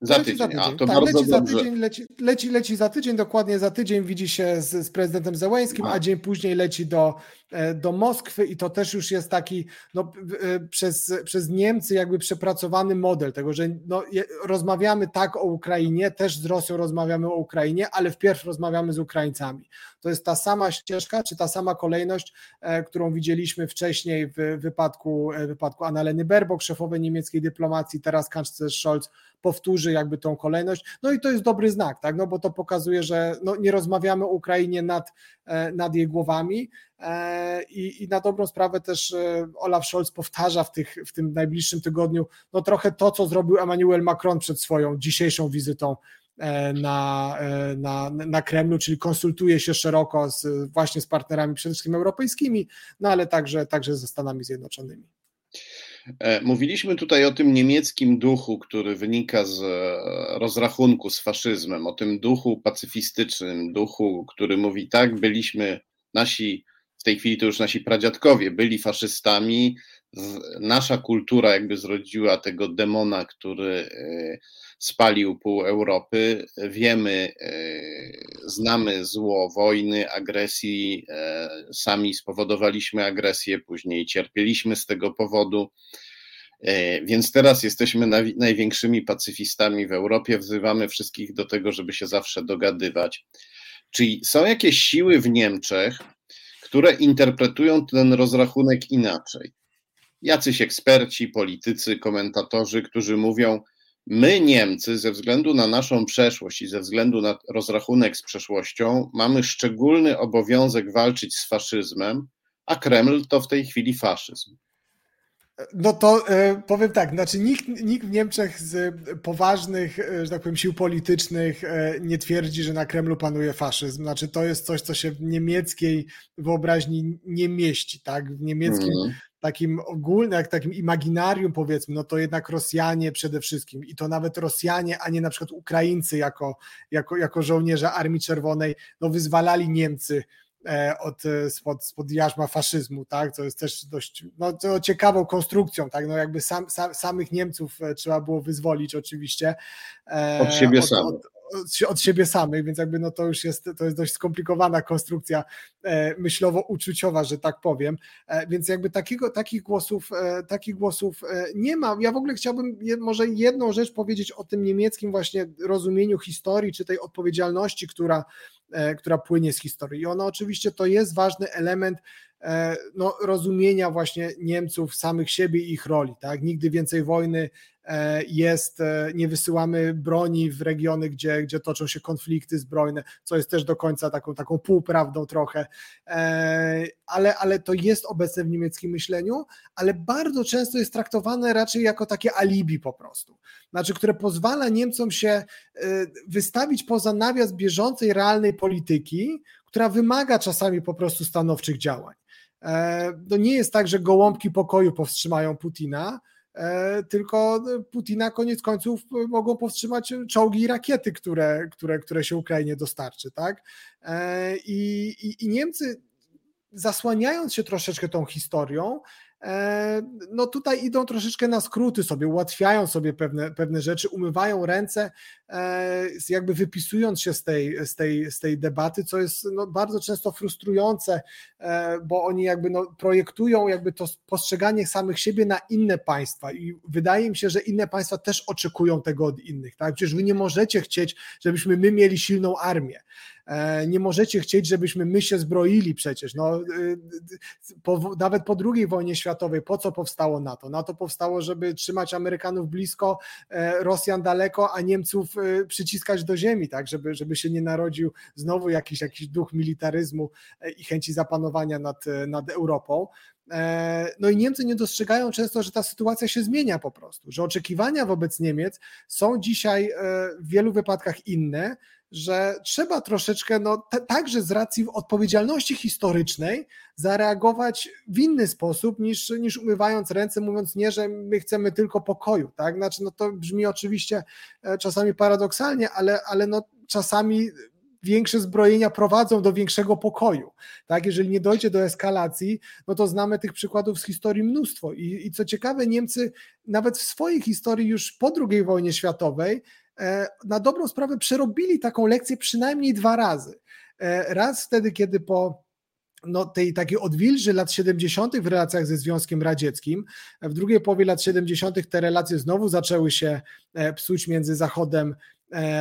Za tydzień. Za tydzień. A, to tak, bardzo leci dobrze. za tydzień, leci, leci, leci za tydzień, dokładnie za tydzień widzi się z, z prezydentem Zełęskim, a. a dzień później leci do, e, do Moskwy i to też już jest taki no, e, przez, przez Niemcy jakby przepracowany model tego, że no, rozmawiamy tak o Ukrainie, też z Rosją rozmawiamy o Ukrainie, ale wpierw rozmawiamy z Ukraińcami. To jest ta sama ścieżka, czy ta sama kolejność, e, którą widzieliśmy wcześniej w wypadku, wypadku Annaleny Baerbock, szefowej niemieckiej dyplomacji, teraz kanclerz Scholz powtórzy jakby tą kolejność. No i to jest dobry znak, tak? No bo to pokazuje, że no nie rozmawiamy o Ukrainie nad, e, nad jej głowami. E, I, I na dobrą sprawę też e, Olaf Scholz powtarza w, tych, w tym najbliższym tygodniu no trochę to, co zrobił Emmanuel Macron przed swoją dzisiejszą wizytą na, na, na Kremlu, czyli konsultuje się szeroko z, właśnie z partnerami przede wszystkim europejskimi, no ale także, także ze Stanami Zjednoczonymi. E, mówiliśmy tutaj o tym niemieckim duchu, który wynika z e, rozrachunku z faszyzmem, o tym duchu pacyfistycznym, duchu, który mówi tak, byliśmy nasi, w tej chwili to już nasi pradziadkowie byli faszystami, nasza kultura jakby zrodziła tego demona, który e, spalił pół Europy. Wiemy, znamy zło wojny, agresji, sami spowodowaliśmy agresję, później cierpieliśmy z tego powodu. E, więc teraz jesteśmy największymi pacyfistami w Europie, wzywamy wszystkich do tego, żeby się zawsze dogadywać. Czyli są jakieś siły w Niemczech, które interpretują ten rozrachunek inaczej. Jacyś eksperci, politycy, komentatorzy, którzy mówią, my Niemcy ze względu na naszą przeszłość i ze względu na rozrachunek z przeszłością mamy szczególny obowiązek walczyć z faszyzmem, a Kreml to w tej chwili faszyzm. No to e, powiem tak, znaczy nikt, nikt w Niemczech z poważnych, e, że tak powiem, sił politycznych e, nie twierdzi, że na Kremlu panuje faszyzm. Znaczy to jest coś, co się w niemieckiej wyobraźni nie mieści, tak? W niemieckim mm. Takim ogólnym, jak takim imaginarium powiedzmy, no to jednak Rosjanie przede wszystkim i to nawet Rosjanie, a nie na przykład Ukraińcy jako, jako, jako żołnierze Armii Czerwonej, no wyzwalali Niemcy E, od, e, spod, spod jarzma faszyzmu, tak, co jest też dość no, to ciekawą konstrukcją, tak, no jakby sam, sam, samych Niemców e, trzeba było wyzwolić oczywiście. Od siebie samych. Od, od, siebie samych, więc jakby no to już jest, to jest dość skomplikowana konstrukcja myślowo-uczuciowa, że tak powiem, więc jakby takiego, takich głosów, takich głosów nie ma. Ja w ogóle chciałbym może jedną rzecz powiedzieć o tym niemieckim właśnie rozumieniu historii, czy tej odpowiedzialności, która E, która płynie z historii. I ona oczywiście to jest ważny element e, no, rozumienia właśnie Niemców, samych siebie i ich roli. Tak? Nigdy więcej wojny E, jest, e, nie wysyłamy broni w regiony, gdzie, gdzie toczą się konflikty zbrojne, co jest też do końca taką, taką półprawdą trochę, e, ale, ale to jest obecne w niemieckim myśleniu, ale bardzo często jest traktowane raczej jako takie alibi po prostu, znaczy, które pozwala Niemcom się wystawić poza nawias bieżącej, realnej polityki, która wymaga czasami po prostu stanowczych działań. To nie jest tak, że gołąbki pokoju powstrzymają Putina, E, tylko Putina koniec końców mogą powstrzymać czołgi i rakiety, które, które, które się Ukrainie dostarczy. Tak? E, I, i, I Niemcy zasłaniając się troszeczkę tą historią, E, no tutaj idą troszeczkę na skróty sobie, ułatwiają sobie pewne, pewne rzeczy, umywają ręce, e, jakby wypisując się z tej, z tej, z tej debaty, co jest no bardzo często frustrujące, e, bo oni jakby no projektują jakby to postrzeganie samych siebie na inne państwa i wydaje mi się, że inne państwa też oczekują tego od innych, tak? Przecież wy nie możecie chcieć, żebyśmy my mieli silną armię. E, nie możecie chcieć, żebyśmy my się zbroili przecież. No, po, nawet po II wojnie światowej, po co powstało NATO? NATO powstało, żeby trzymać Amerykanów blisko, e, Rosjan daleko, a Niemców przyciskać do ziemi, tak, żeby, żeby się nie narodził znowu jakiś, jakiś duch militaryzmu e, i chęci zapanowania nad, nad Europą. No i Niemcy nie dostrzegają często, że ta sytuacja się zmienia po prostu, że oczekiwania wobec Niemiec są dzisiaj w wielu wypadkach inne, że trzeba troszeczkę, no także z racji odpowiedzialności historycznej, zareagować w inny sposób niż, niż umywając ręce, mówiąc nie, że my chcemy tylko pokoju, tak? Znaczy, no to brzmi oczywiście e, czasami paradoksalnie, ale, ale no czasami większe zbrojenia prowadzą do większego pokoju. Tak, jeżeli nie dojdzie do eskalacji, no to znamy tych przykładów z historii mnóstwo. I, i co ciekawe, Niemcy nawet w swojej historii już po II wojnie światowej na dobrą sprawę przerobili taką lekcję przynajmniej dwa razy. Raz wtedy, kiedy po no, tej takiej odwilży lat 70. w relacjach ze Związkiem Radzieckim. W drugiej połowie lat 70. te relacje znowu zaczęły się psuć między Zachodem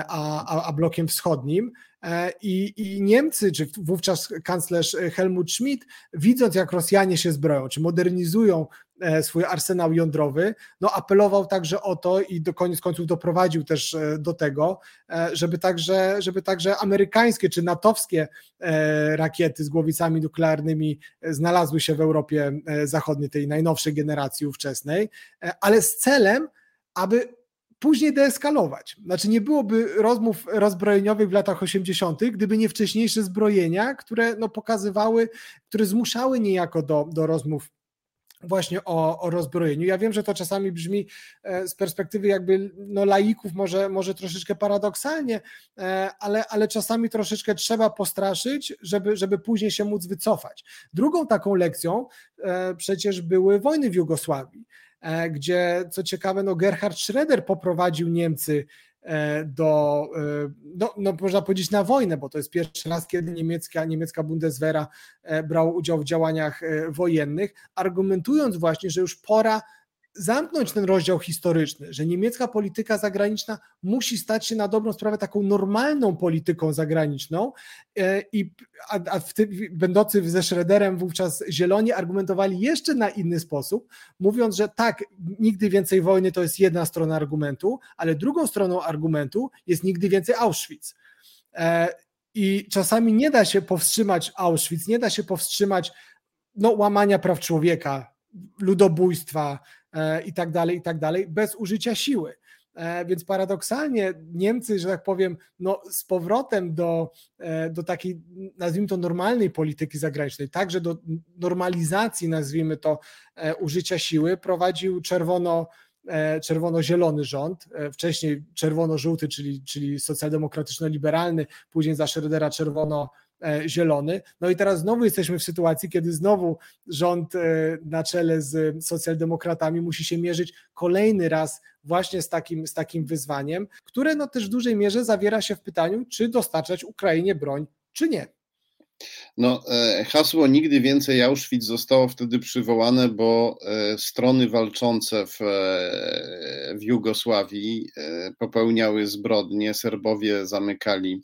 a, a, a blokiem wschodnim. E, I, I, Niemcy, czy wówczas kanclerz Helmut Schmidt, widząc jak Rosjanie się zbroją, czy modernizują e, swój arsenał jądrowy, no apelował także o to i do koniec końców doprowadził też e, do tego, żeby także, żeby także amerykańskie czy natowskie rakiety z głowicami nuklearnymi znalazły się w Europie Zachodniej, tej najnowszej generacji ówczesnej, ale z celem, aby później deeskalować. Znaczy nie byłoby rozmów rozbrojeniowych w latach 80., gdyby nie wcześniejsze zbrojenia, które no, pokazywały, które zmuszały niejako do, do rozmów właśnie o, o rozbrojeniu. Ja wiem, że to czasami brzmi e, z perspektywy jakby no, laików może, może troszeczkę paradoksalnie, e, ale, ale czasami troszeczkę trzeba postraszyć, żeby, żeby później się móc wycofać. Drugą taką lekcją e, przecież były wojny w Jugosławii. Gdzie co ciekawe, no Gerhard Schroeder poprowadził Niemcy do, e, no, no, można powiedzieć na wojnę, bo to jest pierwszy raz, kiedy niemiecka, niemiecka Bundeswehra brała udział w działaniach wojennych, argumentując właśnie, że już pora zamknąć ten rozdział historyczny, że niemiecka polityka zagraniczna musi stać się na dobrą sprawę taką normalną polityką zagraniczną e, i a, a w tym, będący ze Schroederem wówczas zieloni argumentowali jeszcze na inny sposób, mówiąc, że tak, nigdy więcej wojny to jest jedna strona argumentu, ale drugą stroną argumentu jest nigdy więcej Auschwitz. E, I czasami nie da się powstrzymać Auschwitz, nie da się powstrzymać no, łamania praw człowieka, ludobójstwa, i tak dalej, i tak dalej, bez użycia siły. E, więc paradoksalnie Niemcy, że tak powiem, no z powrotem do, e, do takiej, nazwijmy to, normalnej polityki zagranicznej, także do normalizacji, nazwijmy to, użycia siły, prowadził czerwono czerwono-zielony rząd, wcześniej czerwono-żółty, czyli, czyli socjaldemokratyczno-liberalny, później za Schrödera czerwono E, zielony. No i teraz znowu jesteśmy w sytuacji, kiedy znowu rząd e, na czele z socjaldemokratami musi się mierzyć kolejny raz właśnie z takim, z takim wyzwaniem, które no też w dużej mierze zawiera się w pytaniu, czy dostarczać Ukrainie broń, czy nie. No, e, hasło nigdy więcej Auschwitz zostało wtedy przywołane, bo strony walczące w, w Jugosławii popełniały zbrodnie. Serbowie zamykali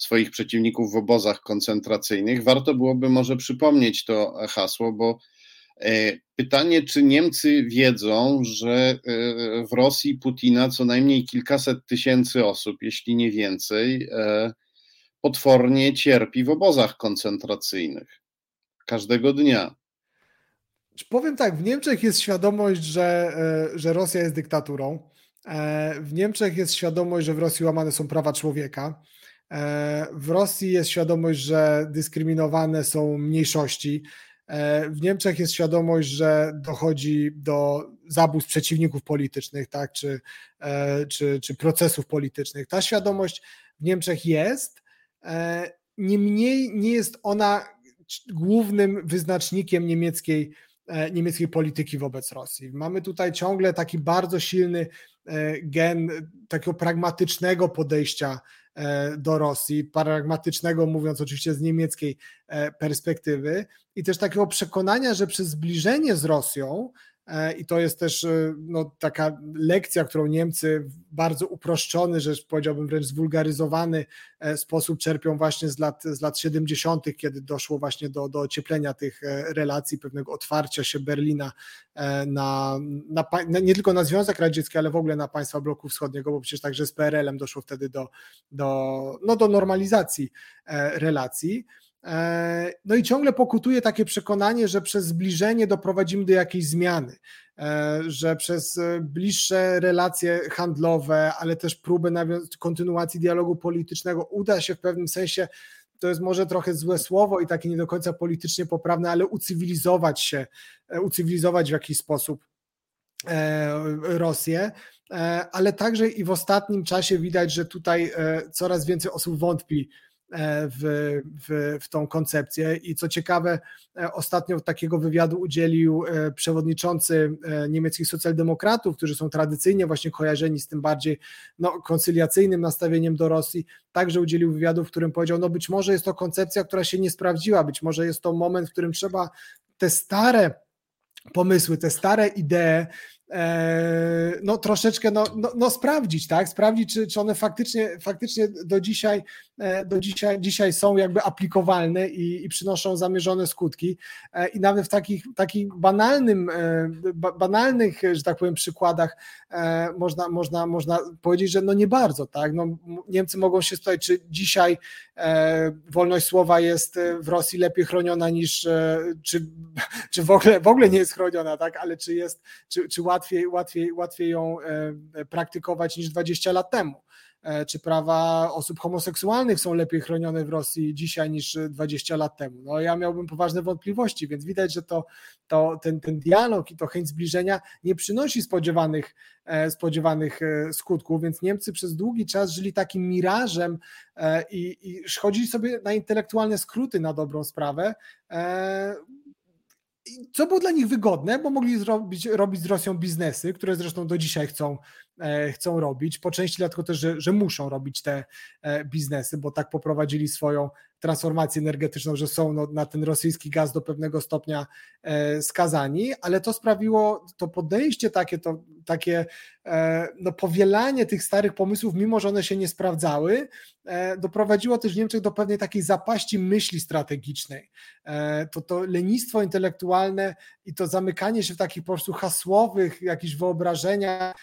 swoich przeciwników w obozach koncentracyjnych. Warto byłoby może przypomnieć to hasło, bo e, pytanie, czy Niemcy wiedzą, że e, w Rosji Putina co najmniej kilkaset tysięcy osób, jeśli nie więcej, e, potwornie cierpi w obozach koncentracyjnych każdego dnia. Powiem tak, w Niemczech jest świadomość, że, że Rosja jest dyktaturą. W Niemczech jest świadomość, że w Rosji łamane są prawa człowieka. E, w Rosji jest świadomość, że dyskryminowane są mniejszości. E, w Niemczech jest świadomość, że dochodzi do zabójstw przeciwników politycznych, tak, czy, e, czy, czy procesów politycznych. Ta świadomość w Niemczech jest, niemniej nie jest ona głównym wyznacznikiem niemieckiej, niemieckiej polityki wobec Rosji. Mamy tutaj ciągle taki bardzo silny gen takiego pragmatycznego podejścia do Rosji, pragmatycznego, mówiąc oczywiście z niemieckiej e, perspektywy, i też takiego przekonania, że przez zbliżenie z Rosją E, I to jest też e, no, taka lekcja, którą Niemcy w bardzo uproszczony, że powiedziałbym wręcz zwulgaryzowany e, sposób czerpią właśnie z lat, z lat 70., kiedy doszło właśnie do, do ocieplenia tych relacji, pewnego otwarcia się Berlina na, na, nie tylko na Związek Radziecki, ale w ogóle na państwa bloku wschodniego, bo przecież także z PRL-em doszło wtedy do, do, no, do normalizacji relacji. E, no i ciągle pokutuje takie przekonanie, że przez zbliżenie doprowadzimy do jakiejś zmiany, e, że przez e, bliższe relacje handlowe, ale też próbę kontynuacji dialogu politycznego uda się w pewnym sensie, to jest może trochę złe słowo i takie nie do końca politycznie poprawne, ale ucywilizować się, ucywilizować w jakiś sposób Rosję, ale także i w ostatnim czasie widać, że tutaj coraz więcej osób wątpi w, w, w tą koncepcję. I co ciekawe, ostatnio takiego wywiadu udzielił przewodniczący niemieckich socjaldemokratów, którzy są tradycyjnie właśnie kojarzeni z tym bardziej no, koncyliacyjnym nastawieniem do Rosji. Także udzielił wywiadu, w którym powiedział: No, być może jest to koncepcja, która się nie sprawdziła, być może jest to moment, w którym trzeba te stare pomysły, te stare idee E, no troszeczkę no, no, no, sprawdzić, tak? Sprawdzić, czy, czy one faktycznie, faktycznie do dzisiaj, e, do dzisiaj, dzisiaj są jakby aplikowalne i, i przynoszą zamierzone skutki. E, I nawet w takich, takich banalnym, banalnych, że tak powiem, przykładach można, można, można powiedzieć, że no nie bardzo, tak? No, Niemcy mogą się spytać, czy dzisiaj wolność słowa jest w Rosji lepiej chroniona niż, czy, czy w, ogóle, w ogóle nie jest chroniona, tak? Ale czy jest, czy, czy łatwiej łatwiej, łatwiej, łatwiej ją e, praktykować niż 20 lat temu. E, czy prawa osób homoseksualnych są lepiej chronione w Rosji dzisiaj niż 20 lat temu? No ja miałbym poważne wątpliwości, więc widać, że to, to ten, ten dialog i to chęć zbliżenia nie przynosi spodziewanych, e, spodziewanych skutków, więc Niemcy przez długi czas żyli takim mirażem i, i chodzili sobie na intelektualne skróty na dobrą sprawę, co było dla nich wygodne, bo mogli zrobić, robić z Rosją biznesy, które zresztą do dzisiaj chcą, chcą robić. Po części dlatego też, że, że muszą robić te e, biznesy, bo tak poprowadzili swoją transformację energetyczną, że są no, na ten rosyjski gaz do pewnego stopnia e, skazani, ale to sprawiło, to podejście takie, to takie e, no, powielanie tych starych pomysłów, mimo że one się nie sprawdzały, e, doprowadziło też w Niemczech do pewnej takiej zapaści myśli strategicznej. To to lenistwo intelektualne i to zamykanie się w takich po prostu hasłowych jakichś wyobrażeniach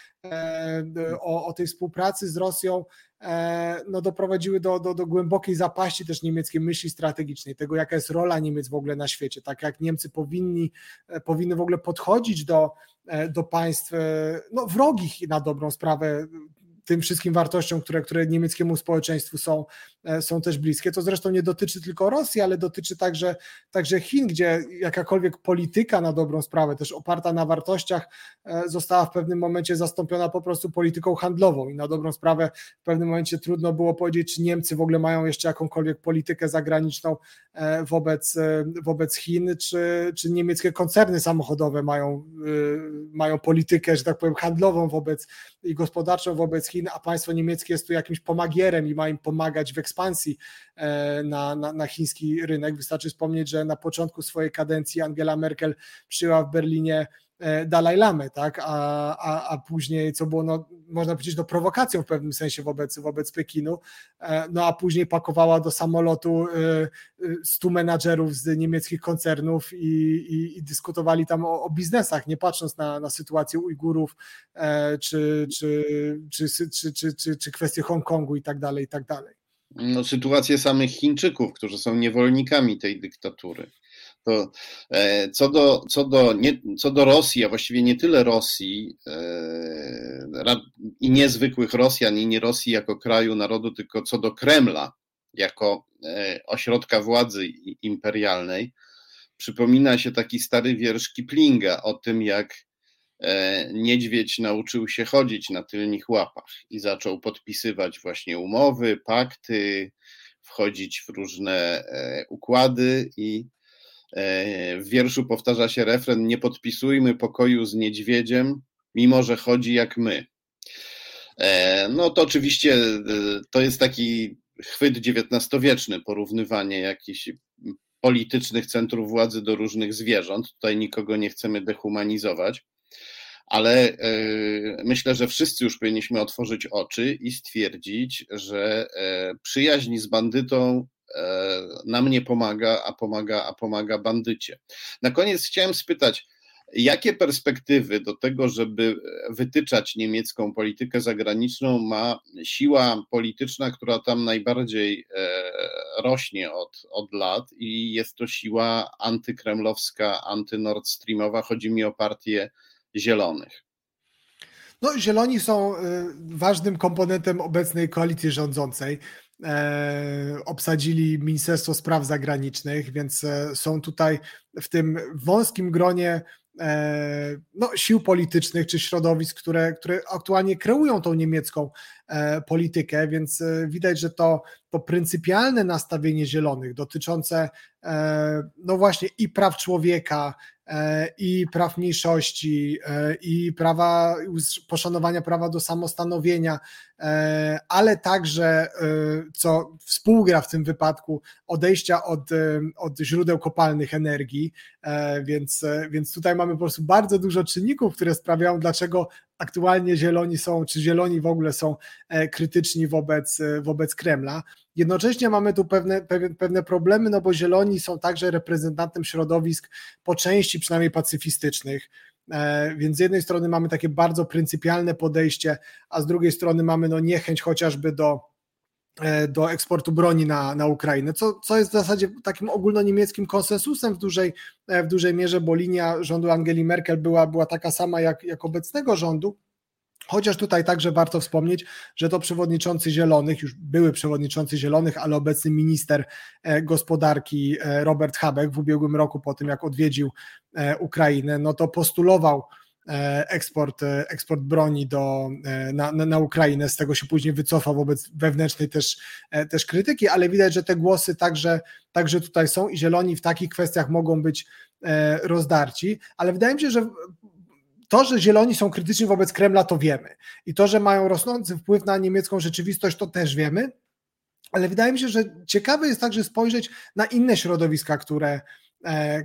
o, o tej współpracy z Rosją E, no, doprowadziły do, do, do głębokiej zapaści też niemieckiej myśli strategicznej, tego jaka jest rola Niemiec w ogóle na świecie, tak jak Niemcy powinni, e, powinny w ogóle podchodzić do, e, do państw no, wrogich na dobrą sprawę, tym wszystkim wartościom, które, które niemieckiemu społeczeństwu są, e, są też bliskie. To zresztą nie dotyczy tylko Rosji, ale dotyczy także, także Chin, gdzie jakakolwiek polityka na dobrą sprawę, też oparta na wartościach, e, została w pewnym momencie zastąpiona po prostu polityką handlową i na dobrą sprawę w pewnym momencie trudno było powiedzieć, czy Niemcy w ogóle mają jeszcze jakąkolwiek politykę zagraniczną e, wobec, wobec Chin, czy, czy niemieckie koncerny samochodowe mają, mają politykę, że tak powiem, handlową wobec i gospodarczą wobec Chin, Chin, a państwo niemieckie jest tu jakimś pomagierem i ma im pomagać w ekspansji e, na, na, na chiński rynek. Wystarczy wspomnieć, że na początku swojej kadencji Angela Merkel przyjęła w Berlinie E, Dalaj Lamy, tak? A, a, a później, co było, no, można powiedzieć, no, prowokacją w pewnym sensie wobec, wobec Pekinu, e, no a później pakowała do samolotu e, stu menadżerów z niemieckich koncernów i, i, i dyskutowali tam o, o, biznesach, nie patrząc na, na sytuację Ujgurów czy, czy, czy, czy, czy, czy, czy kwestie Hongkongu i tak dalej, i tak dalej. No, sytuację samych Chińczyków, którzy są niewolnikami tej dyktatury. To, e, co, do, co, do, nie, co do Rosji, a właściwie nie tyle Rosji e, i niezwykłych Rosjan, i nie Rosji jako kraju, narodu, tylko co do Kremla jako e, ośrodka władzy imperialnej, przypomina się taki stary wiersz Kiplinga o tym, jak niedźwiedź nauczył się chodzić na tylnych łapach i zaczął podpisywać właśnie umowy, pakty, wchodzić w różne układy i E, w wierszu powtarza się refren: Nie podpisujmy pokoju z niedźwiedziem, mimo że chodzi jak my. E, no to oczywiście e, to jest taki chwyt XIX-wieczny, porównywanie jakichś politycznych centrów władzy do różnych zwierząt. Tutaj nikogo nie chcemy dehumanizować, ale myślę, że wszyscy już powinniśmy otworzyć oczy i stwierdzić, że przyjaźń z bandytą E, nam nie pomaga, a pomaga, a pomaga bandycie. Na koniec chciałem spytać, jakie perspektywy do tego, żeby wytyczać niemiecką politykę zagraniczną, ma siła polityczna, która tam najbardziej e, rośnie od, od lat i jest to siła antykremlowska, antynordstreamowa. Chodzi mi o partię Zielonych. No, Zieloni są e, ważnym komponentem obecnej koalicji rządzącej. E, obsadzili Ministerstwo Spraw Zagranicznych, więc e, są tutaj w tym wąskim gronie e, no, sił politycznych czy środowisk, które, które aktualnie kreują tą niemiecką politykę, więc widać, że to, to pryncypialne nastawienie zielonych dotyczące no właśnie i praw człowieka, E, i praw mniejszości, e, i prawa, poszanowania prawa do samostanowienia, e, ale także, co współgra w tym wypadku, odejścia od, od źródeł kopalnych energii, więc, więc tutaj mamy po prostu bardzo dużo czynników, które sprawiają, dlaczego aktualnie zieloni są, czy zieloni w ogóle są krytyczni wobec, wobec Kremla. Jednocześnie mamy tu pewne, pewne, problemy, no bo zieloni są także reprezentantem środowisk po części przynajmniej pacyfistycznych. E, więc z jednej strony mamy takie bardzo pryncypialne podejście, a z drugiej strony mamy no niechęć chociażby do, e, do eksportu broni na, na Ukrainę, co, co jest w zasadzie takim ogólnoniemieckim konsensusem w dużej, e, w dużej mierze, bo linia rządu Angeli Merkel była, była taka sama jak, jak obecnego rządu. Chociaż tutaj także warto wspomnieć, że to przewodniczący Zielonych, już były przewodniczący Zielonych, ale obecny minister e, gospodarki e, Robert Habeck w ubiegłym roku, po tym jak odwiedził e, Ukrainę, no to postulował eksport, eksport broni do, na, na Ukrainę, z tego się później wycofał wobec wewnętrznej też, też krytyki, ale widać, że te głosy także, także tutaj są i zieloni w takich kwestiach mogą być rozdarci, ale wydaje mi się, że to, że zieloni są krytyczni wobec Kremla, to wiemy. I to, że mają rosnący wpływ na niemiecką rzeczywistość, to też wiemy. Ale wydaje mi się, że ciekawe jest także spojrzeć na inne środowiska, które, e,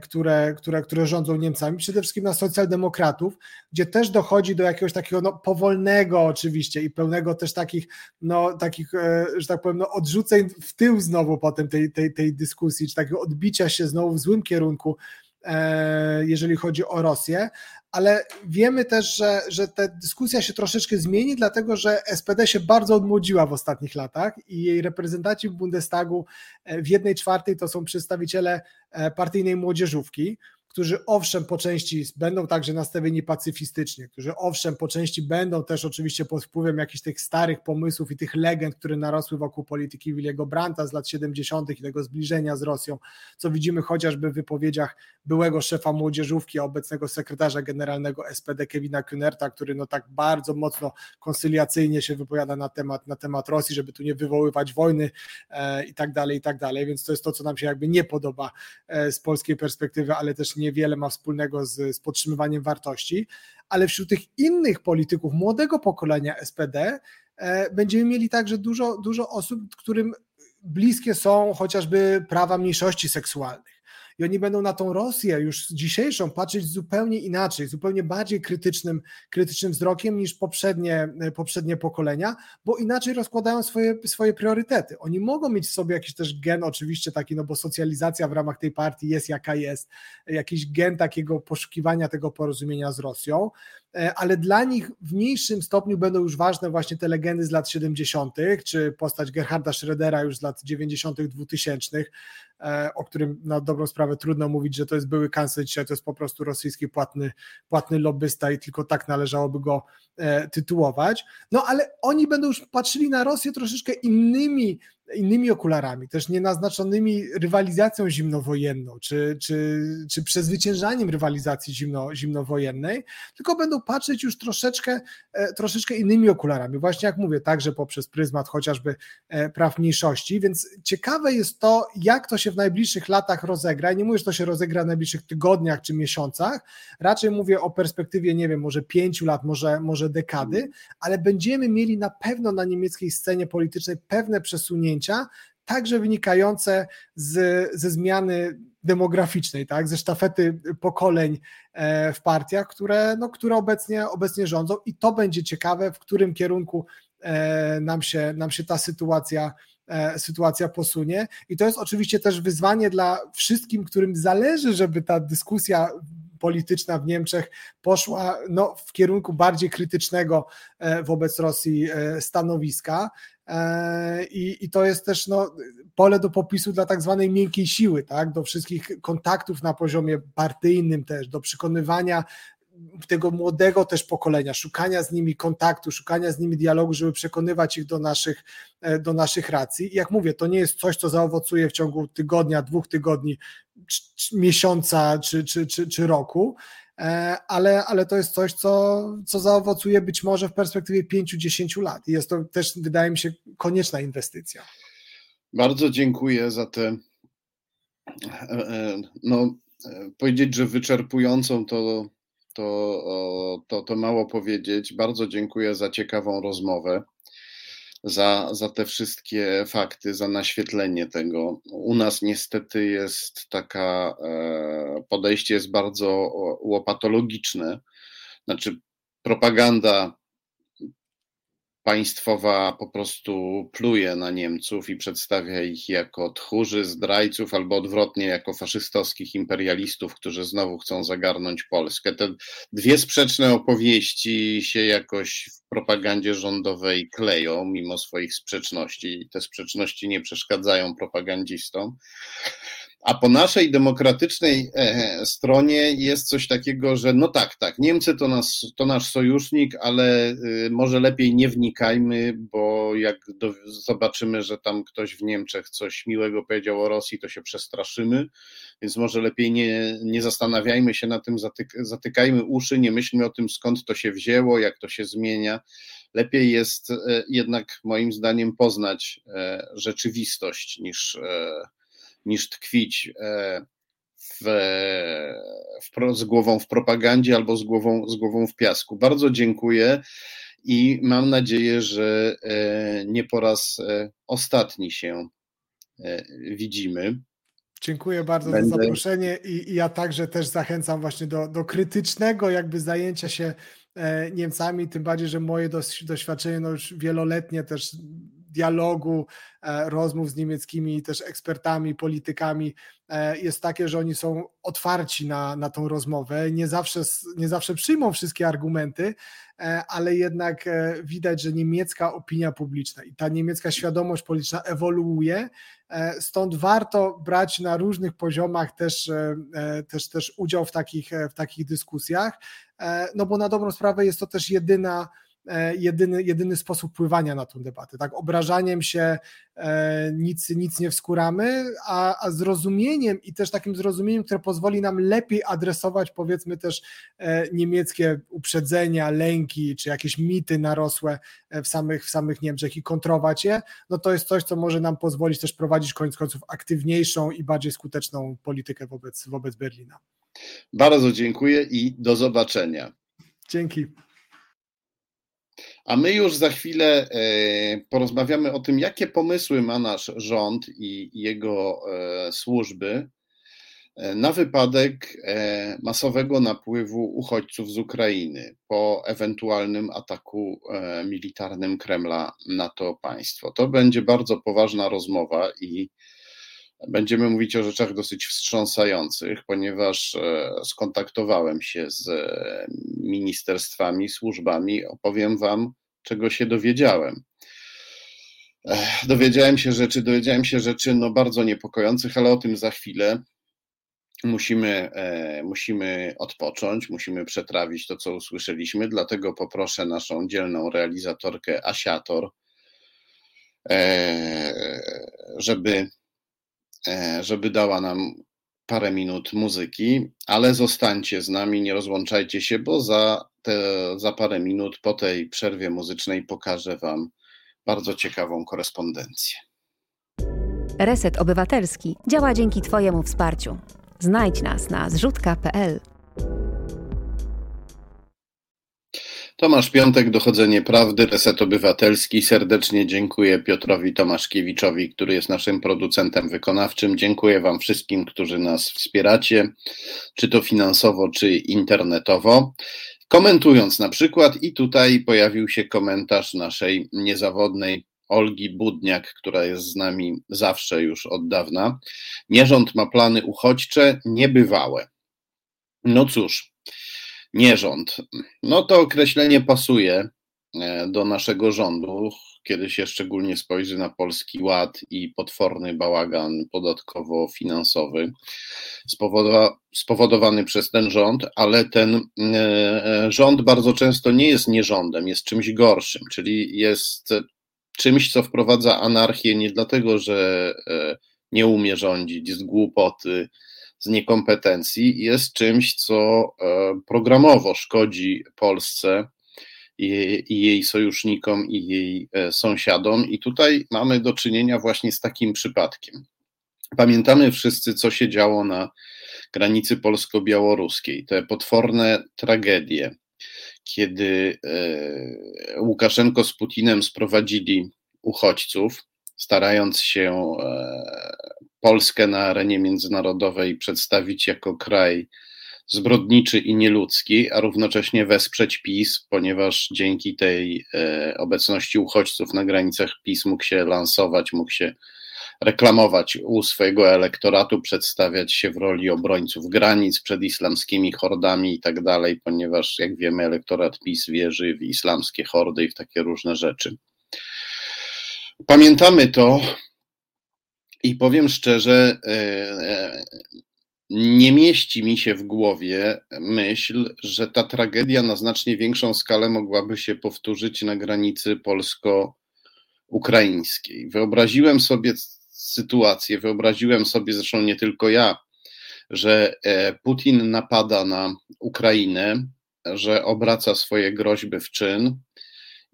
które, które, które rządzą Niemcami, przede wszystkim na socjaldemokratów, gdzie też dochodzi do jakiegoś takiego no, powolnego oczywiście i pełnego też takich, no, takich e, że tak powiem, no, odrzuceń w tył znowu potem tej, tej, tej dyskusji, czy takiego odbicia się znowu w złym kierunku e, jeżeli chodzi o Rosję, ale wiemy też, że, że ta dyskusja się troszeczkę zmieni, dlatego że SPD się bardzo odmłodziła w ostatnich latach i jej reprezentanci w Bundestagu e, w jednej czwartej to są przedstawiciele e, partyjnej młodzieżówki, którzy owszem po części będą także nastawieni pacyfistycznie, którzy owszem po części będą też oczywiście pod wpływem jakichś tych starych pomysłów i tych legend, które narosły wokół polityki Williego Brandta z lat 70. i tego zbliżenia z Rosją, co widzimy chociażby w wypowiedziach byłego szefa młodzieżówki, a obecnego sekretarza generalnego SPD Kevina Kühnerta, który no tak bardzo mocno konsyliacyjnie się wypowiada na temat, na temat Rosji, żeby tu nie wywoływać wojny e, i tak dalej, i tak dalej, więc to jest to, co nam się jakby nie podoba e, z polskiej perspektywy, ale też nie niewiele ma wspólnego z, z podtrzymywaniem wartości, ale wśród tych innych polityków młodego pokolenia SPD e, będziemy mieli także dużo, dużo osób, którym bliskie są chociażby prawa mniejszości seksualnych i oni będą na tą Rosję już dzisiejszą patrzeć zupełnie inaczej, zupełnie bardziej krytycznym, krytycznym wzrokiem niż poprzednie, poprzednie pokolenia, bo inaczej rozkładają swoje, swoje priorytety. Oni mogą mieć w sobie jakiś też gen, oczywiście taki, no bo socjalizacja w ramach tej partii jest jaka jest, jakiś gen takiego poszukiwania tego porozumienia z Rosją, E, ale dla nich w mniejszym stopniu będą już ważne właśnie te legendy z lat 70., czy postać Gerharda Schrödera już z lat 90., 2000, e, o którym na dobrą sprawę trudno mówić, że to jest były kancler, dzisiaj to jest po prostu rosyjski płatny, płatny lobbysta i tylko tak należałoby go e, tytułować. No ale oni będą już patrzyli na Rosję troszeczkę innymi innymi okularami, też nie naznaczonymi rywalizacją zimnowojenną, czy, czy, czy przezwyciężaniem rywalizacji zimno, zimnowojennej, tylko będą patrzeć już troszeczkę, e, troszeczkę innymi okularami. Właśnie jak mówię, także poprzez pryzmat chociażby e, praw mniejszości, więc ciekawe jest to, jak to się w najbliższych latach rozegra. Nie mówię, że to się rozegra w najbliższych tygodniach czy miesiącach, raczej mówię o perspektywie, nie wiem, może pięciu lat, może, może dekady, ale będziemy mieli na pewno na niemieckiej scenie politycznej pewne także wynikające z, ze zmiany demograficznej, tak, ze sztafety pokoleń e, w partiach, które, no, które obecnie, obecnie rządzą i to będzie ciekawe, w którym kierunku e, nam się, nam się ta sytuacja e, sytuacja posunie. I to jest oczywiście też wyzwanie dla wszystkim, którym zależy, żeby ta dyskusja polityczna w Niemczech poszła no, w kierunku bardziej krytycznego wobec Rosji stanowiska. E, I, I to jest też no, pole do popisu dla tak zwanej miękkiej siły, tak? do wszystkich kontaktów na poziomie partyjnym też, do przekonywania tego młodego też pokolenia, szukania z nimi kontaktu, szukania z nimi dialogu, żeby przekonywać ich do naszych, e, do naszych racji. I jak mówię, to nie jest coś, co zaowocuje w ciągu tygodnia, dwóch tygodni, miesiąca czy, czy, czy, czy roku, ale, ale to jest coś, co, co zaowocuje być może w perspektywie 5-10 lat. I jest to też, wydaje mi się, konieczna inwestycja. Bardzo dziękuję za te, no, powiedzieć, że wyczerpującą to, to, to, to mało powiedzieć. Bardzo dziękuję za ciekawą rozmowę za, za te wszystkie fakty, za naświetlenie tego. U nas niestety jest taka, e, podejście jest bardzo łopatologiczne. Znaczy, propaganda państwowa po prostu pluje na Niemców i przedstawia ich jako tchórzy, zdrajców, albo odwrotnie, jako faszystowskich imperialistów, którzy znowu chcą zagarnąć Polskę. Te dwie sprzeczne opowieści się jakoś w propagandzie rządowej kleją, mimo swoich sprzeczności. Te sprzeczności nie przeszkadzają propagandzistom. A po naszej demokratycznej e, stronie jest coś takiego, że no tak, tak, Niemcy to, nas, to nasz sojusznik, ale y, może lepiej nie wnikajmy, bo jak do, zobaczymy, że tam ktoś w Niemczech coś miłego powiedział o Rosji, to się przestraszymy, więc może lepiej nie, nie zastanawiajmy się na tym, zatyk, zatykajmy uszy, nie myślmy o tym, skąd to się wzięło, jak to się zmienia. Lepiej jest e, jednak moim zdaniem poznać e, rzeczywistość niż niż tkwić e, w, w, z głową w propagandzie albo z głową, z głową w piasku. Bardzo dziękuję i mam nadzieję, że e, nie po raz e, ostatni się widzimy. Dziękuję bardzo Będę... za zaproszenie i, i, ja także też zachęcam właśnie do, do krytycznego jakby zajęcia się Niemcami, tym bardziej, że moje doświadczenie no już wieloletnie też dialogu, e, rozmów z niemieckimi też ekspertami, politykami e, jest takie, że oni są otwarci na, na tą rozmowę. Nie zawsze, nie zawsze przyjmą wszystkie argumenty, e, ale jednak widać, że niemiecka opinia publiczna i ta niemiecka świadomość polityczna ewoluuje. Stąd warto brać na różnych poziomach też, też, też udział w takich, w takich dyskusjach, no bo na dobrą sprawę jest to też jedyna jedyny, jedyny sposób pływania na tą debatę. Tak, obrażaniem się e, nic, nic nie wskuramy, a, a zrozumieniem i też takim zrozumieniem, które pozwoli nam lepiej adresować powiedzmy też e, niemieckie uprzedzenia, lęki czy jakieś mity narosłe w samych, w samych Niemczech i kontrować je, no to jest coś, co może nam pozwolić też prowadzić koniec końców aktywniejszą i bardziej skuteczną politykę wobec, wobec Berlina. Bardzo dziękuję i do zobaczenia. Dzięki. A my już za chwilę e, porozmawiamy o tym, jakie pomysły ma nasz rząd i jego e, służby e, na wypadek masowego napływu uchodźców z Ukrainy po ewentualnym ataku militarnym Kremla na to państwo. To będzie bardzo poważna rozmowa i Będziemy mówić o rzeczach dosyć wstrząsających, ponieważ e, skontaktowałem się z e, ministerstwami, służbami. Opowiem Wam, czego się dowiedziałem. Dowiedziałem się rzeczy, dowiedziałem się rzeczy no bardzo niepokojących, ale o tym za chwilę. Musimy, e, musimy odpocząć, musimy przetrawić to, co usłyszeliśmy, dlatego poproszę naszą dzielną realizatorkę Asiator, żeby żeby dała nam parę minut muzyki, ale zostańcie z nami, nie rozłączajcie się, bo za, te, za parę minut po tej przerwie muzycznej pokażę Wam bardzo ciekawą korespondencję. Reset Obywatelski działa dzięki Twojemu wsparciu. Znajdź nas na zrzutka.pl. Tomasz Piątek, Dochodzenie Prawdy, Reset Obywatelski. Serdecznie dziękuję Piotrowi Tomaszkiewiczowi, który jest naszym producentem wykonawczym. Dziękuję Wam wszystkim, którzy nas wspieracie, czy to finansowo, czy internetowo. Komentując na przykład, i tutaj pojawił się komentarz naszej niezawodnej Olgi Budniak, która jest z nami zawsze już od dawna. Nierząd ma plany uchodźcze niebywałe. No cóż, nierząd. No to określenie pasuje e, do naszego rządu, kiedy się szczególnie spojrzy na polski ład i potworny bałagan podatkowo-finansowy spowodowany przez ten rząd, ale ten e, rząd bardzo często nie jest nierządem, jest czymś gorszym, czyli jest czymś, co wprowadza anarchię nie dlatego, że e, nie umie rządzić z głupoty, z niekompetencji jest czymś, co e, programowo szkodzi Polsce i, jej sojusznikom, i jej e, sąsiadom. I tutaj mamy do czynienia właśnie z takim przypadkiem. Pamiętamy wszyscy, co się działo na granicy polsko-białoruskiej, te potworne tragedie, kiedy e, Łukaszenko z Putinem sprowadzili uchodźców, starając się Polskę na arenie międzynarodowej przedstawić jako kraj zbrodniczy i nieludzki, a równocześnie wesprzeć PiS, ponieważ dzięki tej e, obecności uchodźców na granicach PiS mógł się lansować, mógł się reklamować u swojego elektoratu, przedstawiać się w roli obrońców granic przed islamskimi hordami i tak dalej, ponieważ jak wiemy, elektorat PiS wierzy w islamskie hordy i w takie różne rzeczy. Pamiętamy to i powiem szczerze, e, e, nie mieści mi się w głowie myśl, że ta tragedia na znacznie większą skalę mogłaby się powtórzyć na granicy polsko-ukraińskiej. Wyobraziłem sobie sytuację, wyobraziłem sobie, zresztą nie tylko ja, że e, Putin napada na Ukrainę, że obraca swoje groźby w czyn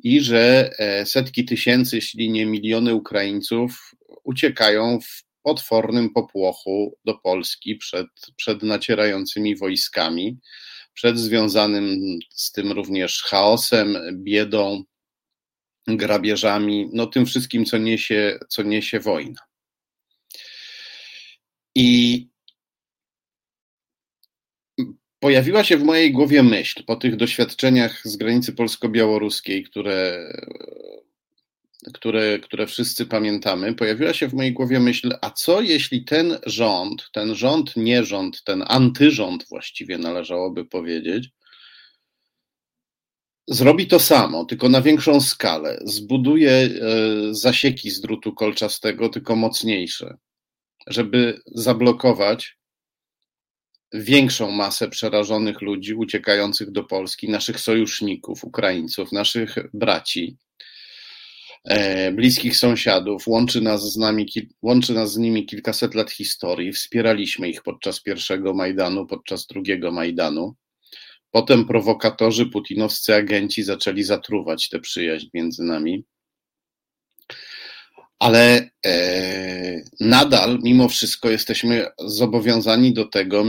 i że setki tysięcy, jeśli nie miliony Ukraińców uciekają w potwornym popłochu do Polski przed, przed nacierającymi wojskami, przed związanym z tym również chaosem, biedą, grabieżami, no tym wszystkim, co niesie, co niesie wojna. I pojawiła się w mojej głowie myśl po tych doświadczeniach z granicy polsko-białoruskiej, które które, które wszyscy pamiętamy, pojawiła się w mojej głowie myśl, a co jeśli ten rząd, ten rząd, nie rząd, ten antyrząd właściwie należałoby powiedzieć, zrobi to samo, tylko na większą skalę, zbuduje e, zasieki z drutu kolczastego, tylko mocniejsze, żeby zablokować większą masę przerażonych ludzi uciekających do Polski, naszych sojuszników, Ukraińców, naszych braci, bliskich sąsiadów, łączy nas, z nami, łączy nas z nimi kilkaset lat historii. Wspieraliśmy ich podczas pierwszego Majdanu, podczas drugiego Majdanu. Potem prowokatorzy, putinowscy agenci zaczęli zatruwać tę przyjaźń między nami. Ale e, nadal, mimo wszystko, jesteśmy zobowiązani do tego,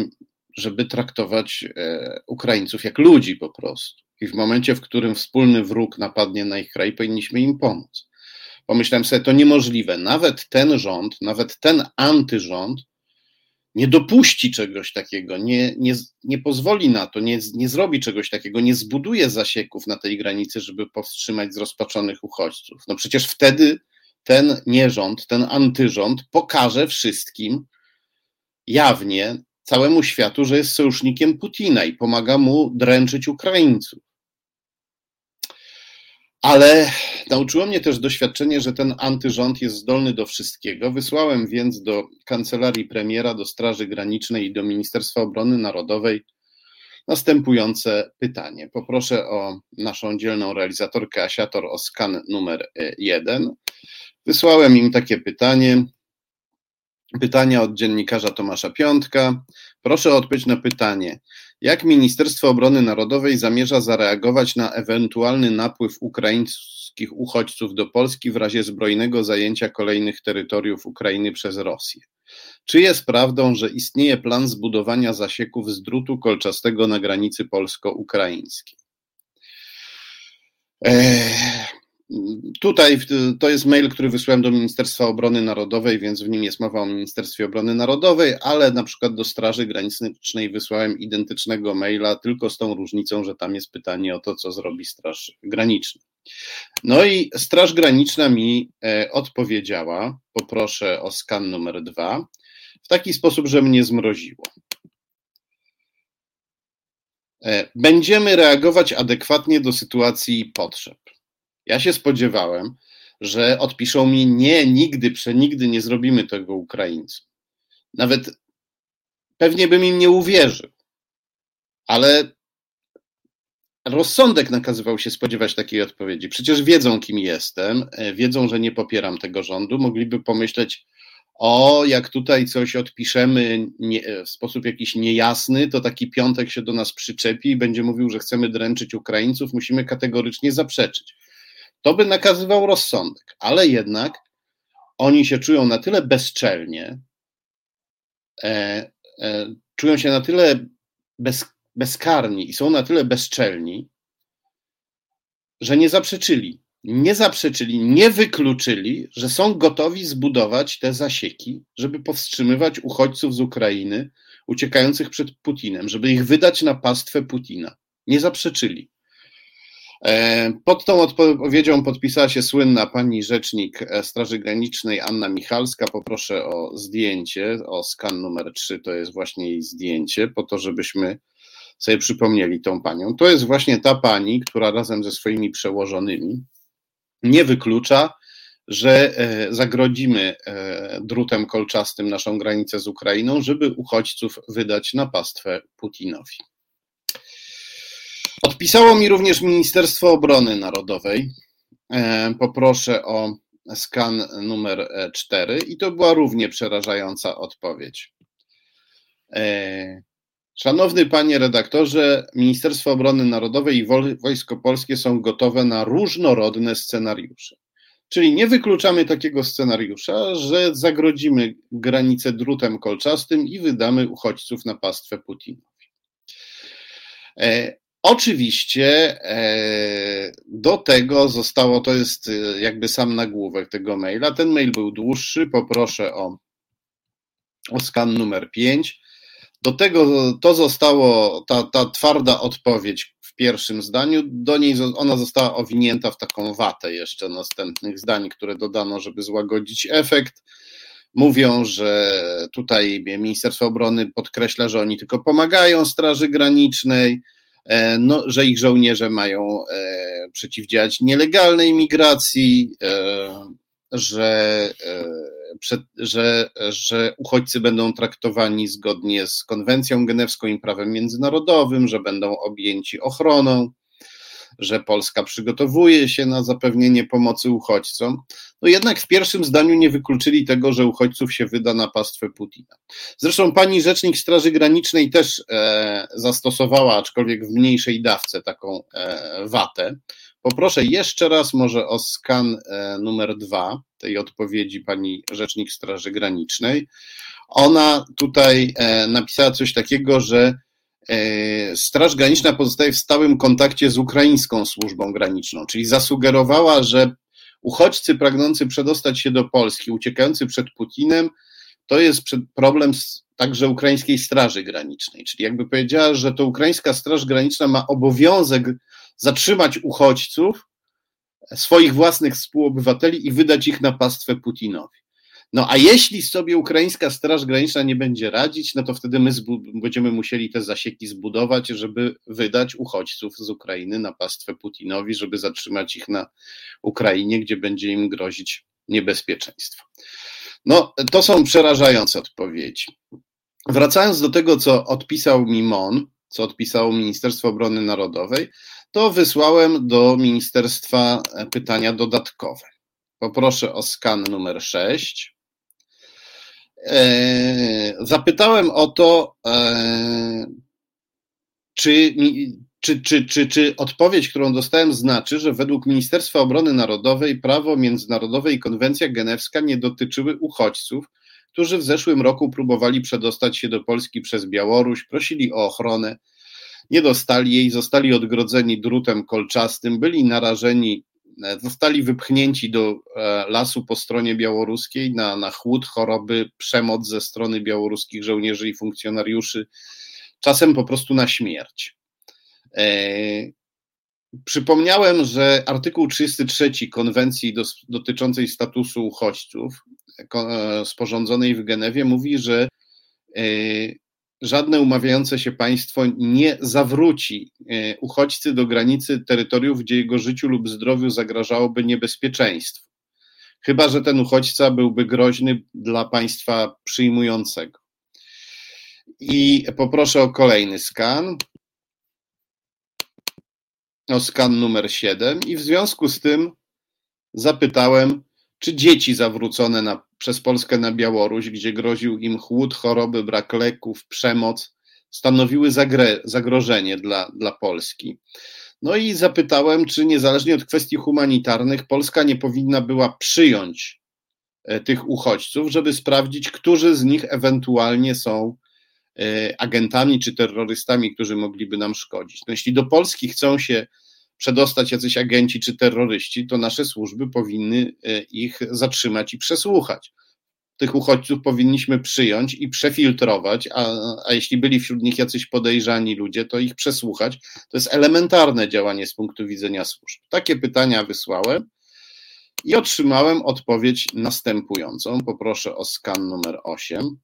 żeby traktować e, Ukraińców jak ludzi po prostu. I w momencie, w którym wspólny wróg napadnie na ich kraj, powinniśmy im pomóc. Pomyślałem sobie, to niemożliwe. Nawet ten rząd, nawet ten antyrząd nie dopuści czegoś takiego, nie, nie, nie pozwoli na to, nie, nie zrobi czegoś takiego, nie zbuduje zasieków na tej granicy, żeby powstrzymać zrozpaczonych uchodźców. No przecież wtedy ten nierząd, ten antyrząd pokaże wszystkim jawnie, całemu światu, że jest sojusznikiem Putina i pomaga mu dręczyć Ukraińców. Ale nauczyło mnie też doświadczenie, że ten antyrząd jest zdolny do wszystkiego. Wysłałem więc do kancelarii premiera, do Straży Granicznej i do Ministerstwa Obrony Narodowej następujące pytanie. Poproszę o naszą dzielną realizatorkę Asiator o skan numer jeden. Wysłałem im takie pytanie. Pytania od dziennikarza Tomasza Piątka. Proszę o odpowiedź na pytanie. Jak Ministerstwo Obrony Narodowej zamierza zareagować na ewentualny napływ ukraińskich uchodźców do Polski w razie zbrojnego zajęcia kolejnych terytoriów Ukrainy przez Rosję? Czy jest prawdą, że istnieje plan zbudowania zasieków z drutu kolczastego na granicy polsko-ukraińskiej? Eee, Tutaj to jest mail, który wysłałem do Ministerstwa Obrony Narodowej, więc w nim jest mowa o Ministerstwie Obrony Narodowej, ale na przykład do Straży Granicznej wysłałem identycznego maila, tylko z tą różnicą, że tam jest pytanie o to, co zrobi Straż Graniczna. No i Straż Graniczna mi e, odpowiedziała, poproszę o skan numer dwa, w taki sposób, że mnie zmroziło. E, będziemy reagować adekwatnie do sytuacji i potrzeb. Ja się spodziewałem, że odpiszą mi nie, nigdy, przenigdy nie zrobimy tego Ukraińcom. Nawet pewnie bym im nie uwierzył, ale rozsądek nakazywał się spodziewać takiej odpowiedzi. Przecież wiedzą, kim jestem, e, wiedzą, że nie popieram tego rządu, mogliby pomyśleć, o, jak tutaj coś odpiszemy nie, w sposób jakiś niejasny, to taki piątek się do nas przyczepi i będzie mówił, że chcemy dręczyć Ukraińców, musimy kategorycznie zaprzeczyć. To by nakazywał rozsądek, ale jednak oni się czują na tyle bezczelnie, e, e, czują się na tyle bez, bezkarni i są na tyle bezczelni, że nie zaprzeczyli nie zaprzeczyli, nie wykluczyli, że są gotowi zbudować te zasieki, żeby powstrzymywać uchodźców z Ukrainy uciekających przed Putinem, żeby ich wydać na pastwę Putina. Nie zaprzeczyli. E, pod tą odpowiedzią podpisała się słynna pani rzecznik e, Straży Granicznej Anna Michalska. Poproszę o zdjęcie, o skan numer 3, to jest właśnie jej zdjęcie, po to, żebyśmy sobie przypomnieli tą panią. To jest właśnie ta pani, która razem ze swoimi przełożonymi nie wyklucza, że e, zagrodzimy drutem kolczastym naszą granicę z Ukrainą, żeby uchodźców wydać na pastwę Putinowi. Odpisało mi również Ministerstwo Obrony Narodowej. E, poproszę o skan numer 4 i to była równie przerażająca odpowiedź. Szanowny panie redaktorze, Ministerstwo Obrony Narodowej i Wojsko Polskie są gotowe na różnorodne scenariusze. Czyli nie wykluczamy takiego scenariusza, że zagrodzimy granicę drutem kolczastym i wydamy uchodźców na pastwę Putinowi. Oczywiście e, do tego zostało, to jest e, jakby sam nagłówek tego maila. Ten mail był dłuższy, poproszę o, o skan numer 5. Do tego to zostało, ta, ta twarda odpowiedź w pierwszym zdaniu, do niej ona została owinięta w taką watę jeszcze następnych zdań, które dodano, żeby złagodzić efekt. Mówią, że tutaj Ministerstwo Obrony podkreśla, że oni tylko pomagają Straży Granicznej, no, że ich żołnierze mają e, przeciwdziałać nielegalnej migracji, e, że że, że uchodźcy będą traktowani zgodnie z konwencją genewską i prawem międzynarodowym, że będą objęci ochroną, że Polska przygotowuje się na zapewnienie pomocy uchodźcom. No jednak w pierwszym zdaniu nie wykluczyli tego, że uchodźców się wyda na pastwę Putina. Zresztą pani rzecznik Straży Granicznej też e, zastosowała, aczkolwiek w mniejszej dawce, taką e, watę. Poproszę jeszcze raz może o skan e, numer dwa tej odpowiedzi pani rzecznik Straży Granicznej. Ona tutaj e, napisała coś takiego, że Straż Graniczna pozostaje w stałym kontakcie z ukraińską służbą graniczną, czyli zasugerowała, że uchodźcy pragnący przedostać się do Polski, uciekający przed Putinem, to jest problem także ukraińskiej Straży Granicznej. Czyli jakby powiedziała, że to ukraińska Straż Graniczna ma obowiązek zatrzymać uchodźców, swoich własnych współobywateli i wydać ich na pastwę Putinowi. No a jeśli sobie ukraińska Straż Graniczna nie będzie radzić, no to wtedy my będziemy musieli te zasieki zbudować, żeby wydać uchodźców z Ukrainy na pastwę Putinowi, żeby zatrzymać ich na Ukrainie, gdzie będzie im grozić niebezpieczeństwo. No, to są przerażające odpowiedzi. Wracając do tego, co odpisał mi MON, co odpisało Ministerstwo Obrony Narodowej, to wysłałem do ministerstwa e, pytania dodatkowe. Poproszę o skan numer 6. E, zapytałem o to, e, czy, czy, czy, czy, czy odpowiedź, którą dostałem, znaczy, że według Ministerstwa Obrony Narodowej prawo międzynarodowe i konwencja genewska nie dotyczyły uchodźców, którzy w zeszłym roku próbowali przedostać się do Polski przez Białoruś, prosili o ochronę nie dostali jej, zostali odgrodzeni drutem kolczastym, byli narażeni, zostali wypchnięci do e, lasu po stronie białoruskiej na, na chłód, choroby, przemoc ze strony białoruskich żołnierzy i funkcjonariuszy, czasem po prostu na śmierć. E, przypomniałem, że artykuł 33 konwencji do, dotyczącej statusu uchodźców, sporządzonej w Genewie, mówi, że żadne umawiające się państwo nie zawróci e, uchodźcy do granicy terytoriów, gdzie jego życiu lub zdrowiu zagrażałoby niebezpieczeństwo. Chyba, że ten uchodźca byłby groźny dla państwa przyjmującego. I poproszę o kolejny skan. O skan numer 7. I w związku z tym zapytałem, czy dzieci zawrócone na, przez Polskę na Białoruś, gdzie groził im chłód, choroby, brak leków, przemoc, stanowiły zagre, zagrożenie dla, dla Polski. No i zapytałem, czy niezależnie od kwestii humanitarnych, Polska nie powinna była przyjąć e, tych uchodźców, żeby sprawdzić, którzy z nich ewentualnie są e, agentami czy terrorystami, którzy mogliby nam szkodzić. No jeśli do Polski chcą się przedostać jacyś agenci czy terroryści, to nasze służby powinny e, ich zatrzymać i przesłuchać. Tych uchodźców powinniśmy przyjąć i przefiltrować, a, a jeśli byli wśród nich jacyś podejrzani ludzie, to ich przesłuchać. To jest elementarne działanie z punktu widzenia służb. Takie pytania wysłałem i otrzymałem odpowiedź następującą. Poproszę o skan numer 8.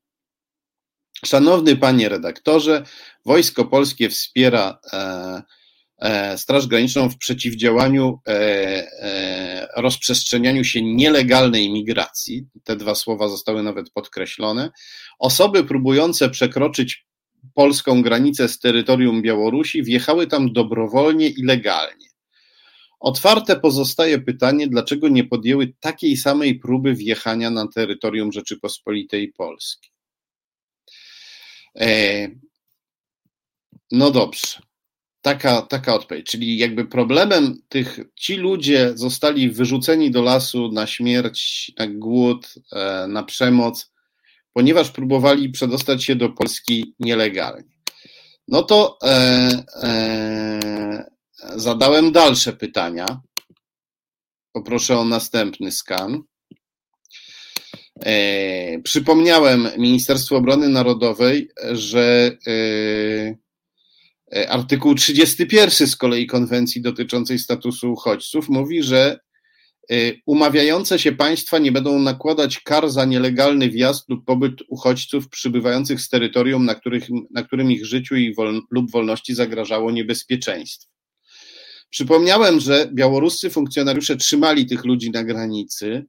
Szanowny panie redaktorze, Wojsko Polskie wspiera e, Straż Graniczną w przeciwdziałaniu e, e, rozprzestrzenianiu się nielegalnej migracji. Te dwa słowa zostały nawet podkreślone. Osoby próbujące przekroczyć polską granicę z terytorium Białorusi wjechały tam dobrowolnie i legalnie. Otwarte pozostaje pytanie, dlaczego nie podjęły takiej samej próby wjechania na terytorium Rzeczypospolitej Polskiej. No dobrze taka, taka odpowiedź. Czyli jakby problemem tych, ci ludzie zostali wyrzuceni do lasu na śmierć, na głód, e, na przemoc, ponieważ próbowali przedostać się do Polski nielegalnie. No to e, e, zadałem dalsze pytania. Poproszę o następny skan. E, przypomniałem Ministerstwu Obrony Narodowej, że e, artykuł 31 z kolei konwencji dotyczącej statusu uchodźców mówi, że e, umawiające się państwa nie będą nakładać kar za nielegalny wjazd lub pobyt uchodźców przybywających z terytorium, na, których, na którym ich życiu i wol, lub wolności zagrażało niebezpieczeństwo. Przypomniałem, że białoruscy funkcjonariusze trzymali tych ludzi na granicy,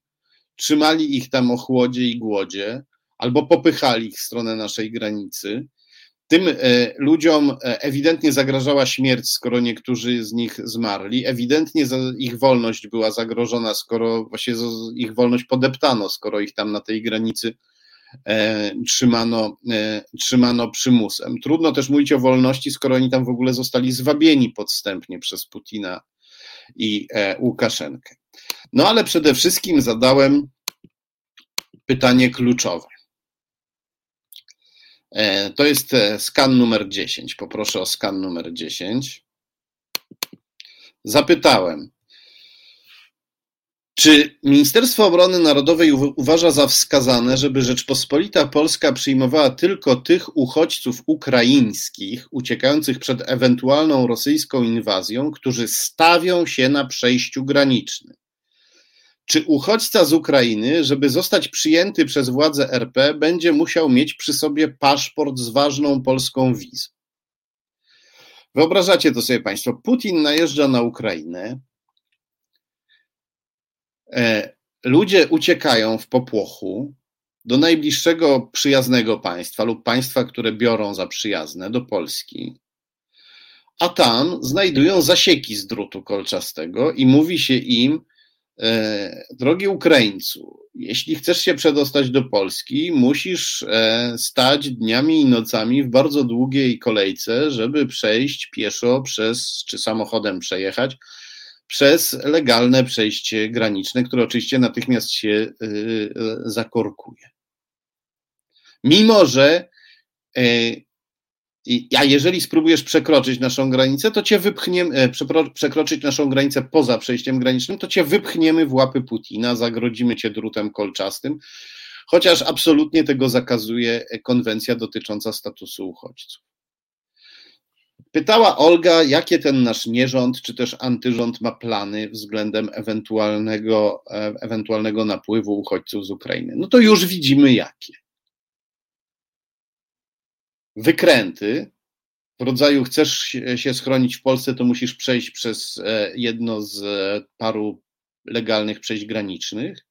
trzymali ich tam o chłodzie i głodzie, albo popychali ich w stronę naszej granicy tym e, ludziom e, ewidentnie zagrażała śmierć, skoro niektórzy z nich zmarli. Ewidentnie ich wolność była zagrożona, skoro właśnie ich wolność podeptano, skoro ich tam na tej granicy e, trzymano, trzymano przymusem. Trudno też mówić o wolności, skoro oni tam w ogóle zostali zwabieni podstępnie przez Putina i Łukaszenkę. No ale przede wszystkim zadałem pytanie kluczowe. E, to jest e, skan numer 10. Poproszę o skan numer 10. Zapytałem, czy Ministerstwo Obrony Narodowej uważa za wskazane, żeby Rzeczpospolita Polska przyjmowała tylko tych uchodźców ukraińskich uciekających przed ewentualną rosyjską inwazją, którzy stawią się na przejściu granicznym? Czy uchodźca z Ukrainy, żeby zostać przyjęty przez władze RP, będzie musiał mieć przy sobie paszport z ważną polską wizą? Wyobrażacie to sobie Państwo. Putin najeżdża na Ukrainę. E, ludzie uciekają w popłochu do najbliższego przyjaznego państwa lub państwa, które biorą za przyjazne, do Polski. A tam znajdują zasieki z drutu kolczastego i mówi się im, drogi Ukraińcu, jeśli chcesz się przedostać do Polski, musisz e, stać dniami i nocami w bardzo długiej kolejce, żeby przejść pieszo przez, czy samochodem przejechać, przez legalne przejście graniczne, które oczywiście natychmiast się e, zakorkuje. Mimo, że a jeżeli spróbujesz przekroczyć naszą granicę, to cię wypchniemy, e, przekroczyć naszą granicę poza przejściem granicznym, to cię wypchniemy w łapy Putina, zagrodzimy cię drutem kolczastym, chociaż absolutnie tego zakazuje konwencja dotycząca statusu uchodźców. Pytała Olga, jakie ten nasz nierząd, czy też antyrząd ma plany względem ewentualnego, e, ewentualnego napływu uchodźców z Ukrainy. No to już widzimy jakie wykręty. W rodzaju chcesz się schronić w Polsce, to musisz przejść przez e, jedno z e, paru legalnych przejść granicznych,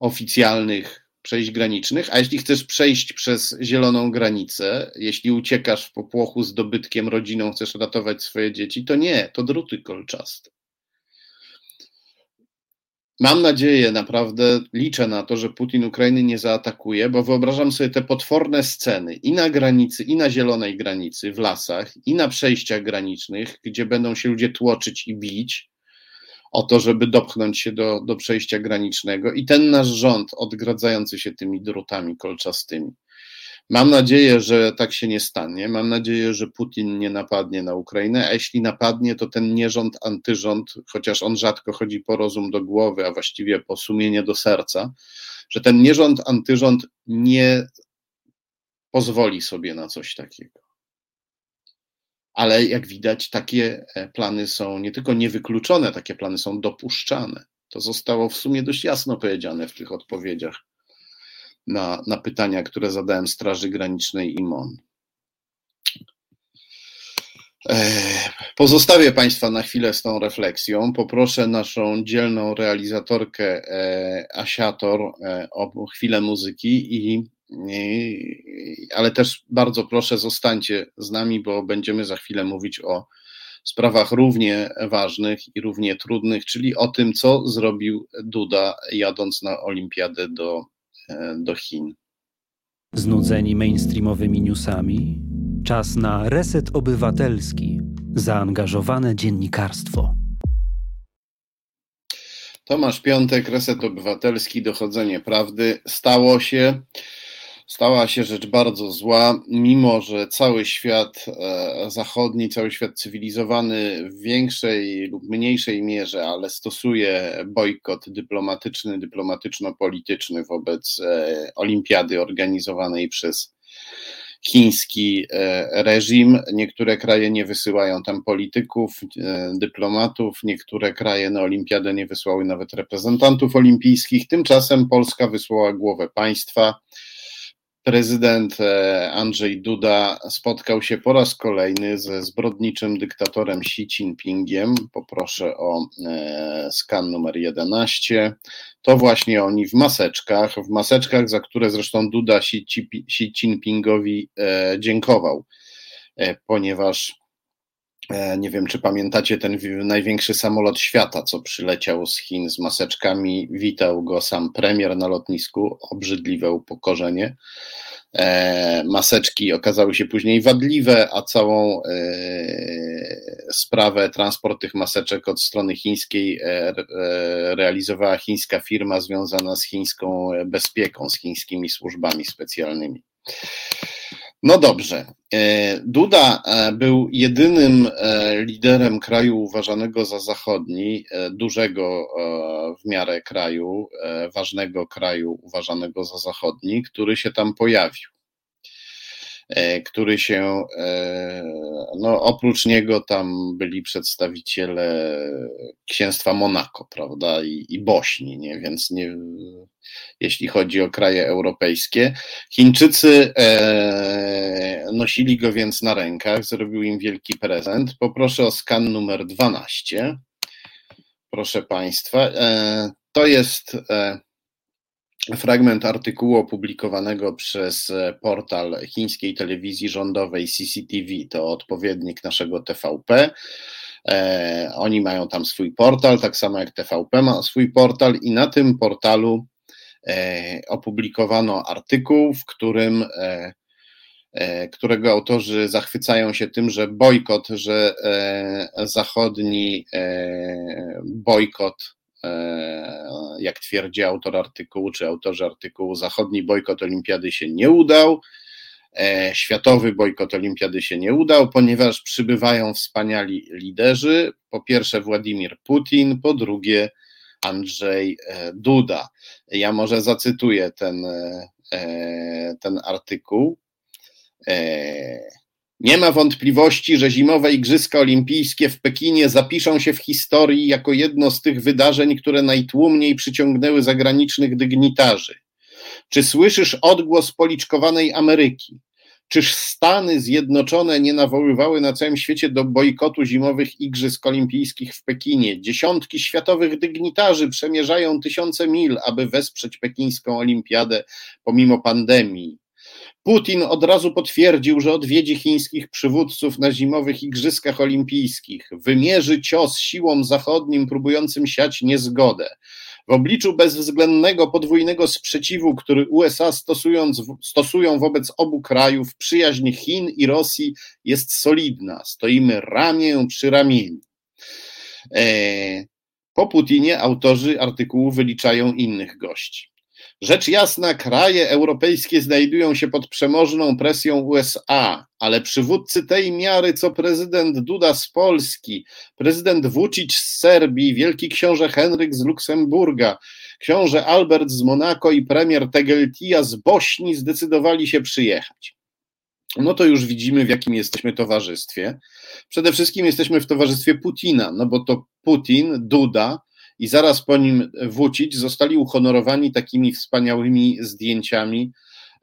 oficjalnych przejść granicznych, a jeśli chcesz przejść przez zieloną granicę, jeśli uciekasz w popłochu z dobytkiem, rodziną, chcesz ratować swoje dzieci, to nie, to druty kolczaste. Mam nadzieję, naprawdę liczę na to, że Putin Ukrainy nie zaatakuje, bo wyobrażam sobie te potworne sceny i na granicy, i na zielonej granicy, w lasach, i na przejściach granicznych, gdzie będą się ludzie tłoczyć i bić o to, żeby dopchnąć się do, do przejścia granicznego, i ten nasz rząd odgradzający się tymi drutami kolczastymi. Mam nadzieję, że tak się nie stanie. Mam nadzieję, że Putin nie napadnie na Ukrainę, a jeśli napadnie, to ten nierząd, antyrząd, chociaż on rzadko chodzi po rozum do głowy, a właściwie po sumienie do serca, że ten nierząd, antyrząd nie pozwoli sobie na coś takiego. Ale jak widać, takie e, plany są nie tylko niewykluczone, takie plany są dopuszczane. To zostało w sumie dość jasno powiedziane w tych odpowiedziach na, na pytania, które zadałem Straży Granicznej i MON. Pozostawię Państwa na chwilę z tą refleksją. Poproszę naszą dzielną realizatorkę e, Asiator e, o chwilę muzyki, i, ale też bardzo proszę zostańcie z nami, bo będziemy za chwilę mówić o sprawach równie ważnych i równie trudnych, czyli o tym, co zrobił Duda jadąc na olimpiadę do do Chin. Znudzeni mainstreamowymi newsami? Czas na reset obywatelski, zaangażowane dziennikarstwo. Tomasz Piątek, Reset Obywatelski, Dochodzenie Prawdy. Stało się stała się rzecz bardzo zła, mimo że cały świat e, zachodni, cały świat cywilizowany w większej lub mniejszej mierze, ale stosuje bojkot dyplomatyczny, dyplomatyczno-polityczny wobec e, olimpiady organizowanej przez chiński e, reżim. Niektóre kraje nie wysyłają tam polityków, dyplomatów, niektóre kraje na olimpiadę nie wysłały nawet reprezentantów olimpijskich. Tymczasem Polska wysłała głowę państwa prezydent e, Andrzej Duda spotkał się po raz kolejny ze zbrodniczym dyktatorem Xi Jinpingiem. Poproszę o e, skan numer 11. To właśnie oni w maseczkach, w maseczkach, za które zresztą Duda Xi Jinpingowi e, dziękował, ponieważ nie wiem, czy pamiętacie ten największy samolot świata, co przyleciał z Chin z maseczkami. Witał go sam premier na lotnisku. Obrzydliwe upokorzenie. E, maseczki okazały się później wadliwe, a całą e, sprawę transport tych maseczek od strony chińskiej realizowała chińska firma związana z chińską bezpieką, z chińskimi służbami specjalnymi. No dobrze. E, Duda e, był jedynym e, liderem kraju uważanego za zachodni, dużego w miarę kraju, ważnego kraju uważanego za zachodni, który się tam pojawił. E, który się, e, no oprócz niego tam byli przedstawiciele księstwa Monako, prawda, i, i Bośni, nie? więc nie, jeśli chodzi o kraje europejskie. Chińczycy e, nosili go więc na rękach, zrobił im wielki prezent. Poproszę o skan numer 12. Proszę Państwa, to jest fragment artykułu opublikowanego przez e, portal chińskiej telewizji rządowej CCTV, to odpowiednik naszego TVP. E, oni mają tam swój portal, tak samo jak TVP ma swój portal, i na tym portalu e, opublikowano artykuł, w którym którego autorzy zachwycają się tym, że bojkot, że zachodni bojkot jak twierdzi autor artykułu, czy autorzy artykułu, zachodni bojkot olimpiady się nie udał. E, światowy bojkot olimpiady się nie udał, ponieważ przybywają wspaniali liderzy. Po pierwsze Władimir Putin, po drugie Andrzej e, Duda. Ja może zacytuję ten, ten artykuł. Nie ma wątpliwości, że zimowe Igrzyska Olimpijskie w Pekinie zapiszą się w historii jako jedno z tych wydarzeń, które najtłumniej przyciągnęły zagranicznych dygnitarzy. Czy słyszysz odgłos policzkowanej Ameryki? Czyż Stany Zjednoczone nie nawoływały na całym świecie do bojkotu zimowych Igrzysk Olimpijskich w Pekinie? Dziesiątki światowych dygnitarzy przemierzają tysiące mil, aby wesprzeć pekińską olimpiadę pomimo pandemii. Putin od razu potwierdził, że odwiedzi chińskich przywódców na zimowych Igrzyskach Olimpijskich, wymierzy cios siłom zachodnim próbującym siać niezgodę. W obliczu bezwzględnego podwójnego sprzeciwu, który USA stosując, stosują wobec obu krajów, przyjaźń Chin i Rosji jest solidna. Stoimy ramię przy ramieniu. E, po Putinie autorzy artykułu wyliczają innych gości. Rzecz jasna, kraje europejskie znajdują się pod przemożną presją USA, ale przywódcy tej miary, co prezydent Duda z Polski, prezydent Vucic z Serbii, wielki książę Henryk z Luksemburga, książę Albert z Monako i premier Tegeltia z Bośni zdecydowali się przyjechać. No to już widzimy, w jakim jesteśmy towarzystwie. Przede wszystkim jesteśmy w towarzystwie Putina, no bo to Putin, Duda, i zaraz po nim Wucić zostali uhonorowani takimi wspaniałymi zdjęciami,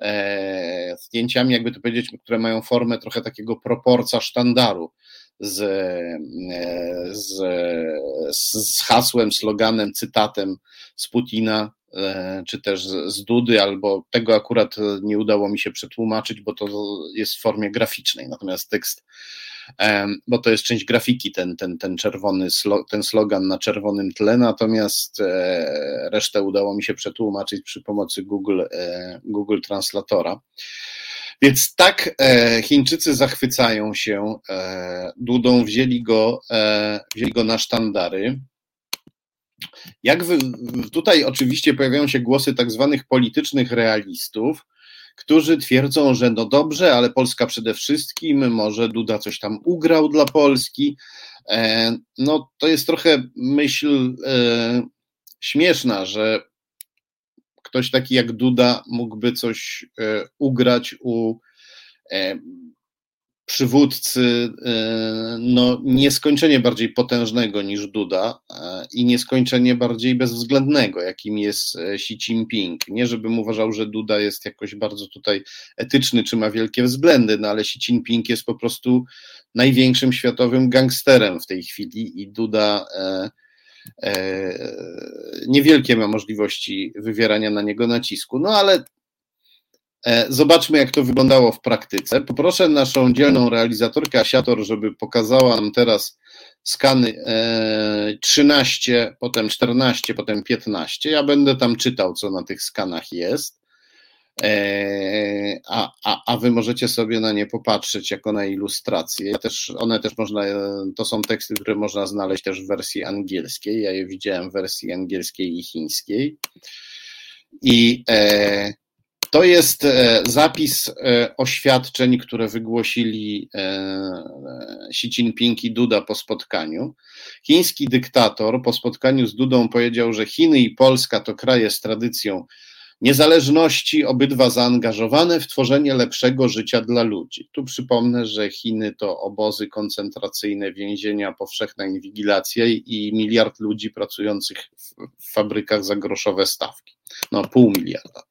e, zdjęciami, jakby to powiedzieć, które mają formę trochę takiego proporca sztandaru z, e, z, z hasłem, sloganem, cytatem z Putina, e, czy też z Dudy, albo tego akurat nie udało mi się przetłumaczyć, bo to jest w formie graficznej, natomiast tekst bo to jest część grafiki, ten, ten, ten czerwony, ten slogan na czerwonym tle, natomiast e, resztę udało mi się przetłumaczyć przy pomocy Google, e, Google Translatora. Więc tak e, Chińczycy zachwycają się Dudą, wzięli go, wzięli go na sztandary. Jak wy, tutaj oczywiście pojawiają się głosy tak zwanych politycznych realistów, którzy twierdzą, że no dobrze, ale Polska przede wszystkim, może Duda coś tam ugrał dla Polski. E, no to jest trochę myśl e, śmieszna, że ktoś taki jak Duda mógłby coś e, ugrać u przywódcy e, no, nieskończenie bardziej potężnego niż Duda e, i nieskończenie bardziej bezwzględnego, jakim jest e, Xi Jinping. Nie, żebym uważał, że Duda jest jakoś bardzo tutaj etyczny czy ma wielkie względy, no ale Xi Jinping jest po prostu największym światowym gangsterem w tej chwili i Duda e, e, niewielkie ma możliwości wywierania na niego nacisku. No ale E, zobaczmy, jak to wyglądało w praktyce. Poproszę naszą dzielną realizatorkę Asiator, żeby pokazała nam teraz skany 13, e, potem 14, potem 15. Ja będę tam czytał, co na tych skanach jest. E, a, a, a wy możecie sobie na nie popatrzeć jako na ilustracje. Ja też, one też można, to są teksty, które można znaleźć też w wersji angielskiej. Ja je widziałem w wersji angielskiej i chińskiej. I e, to jest e, zapis e, oświadczeń, które wygłosili e, Xi Jinping i Duda po spotkaniu. Chiński dyktator po spotkaniu z Dudą powiedział, że Chiny i Polska to kraje z tradycją niezależności, obydwa zaangażowane w tworzenie lepszego życia dla ludzi. Tu przypomnę, że Chiny to obozy koncentracyjne, więzienia, powszechna inwigilacja i miliard ludzi pracujących w fabrykach za groszowe stawki. No, pół miliarda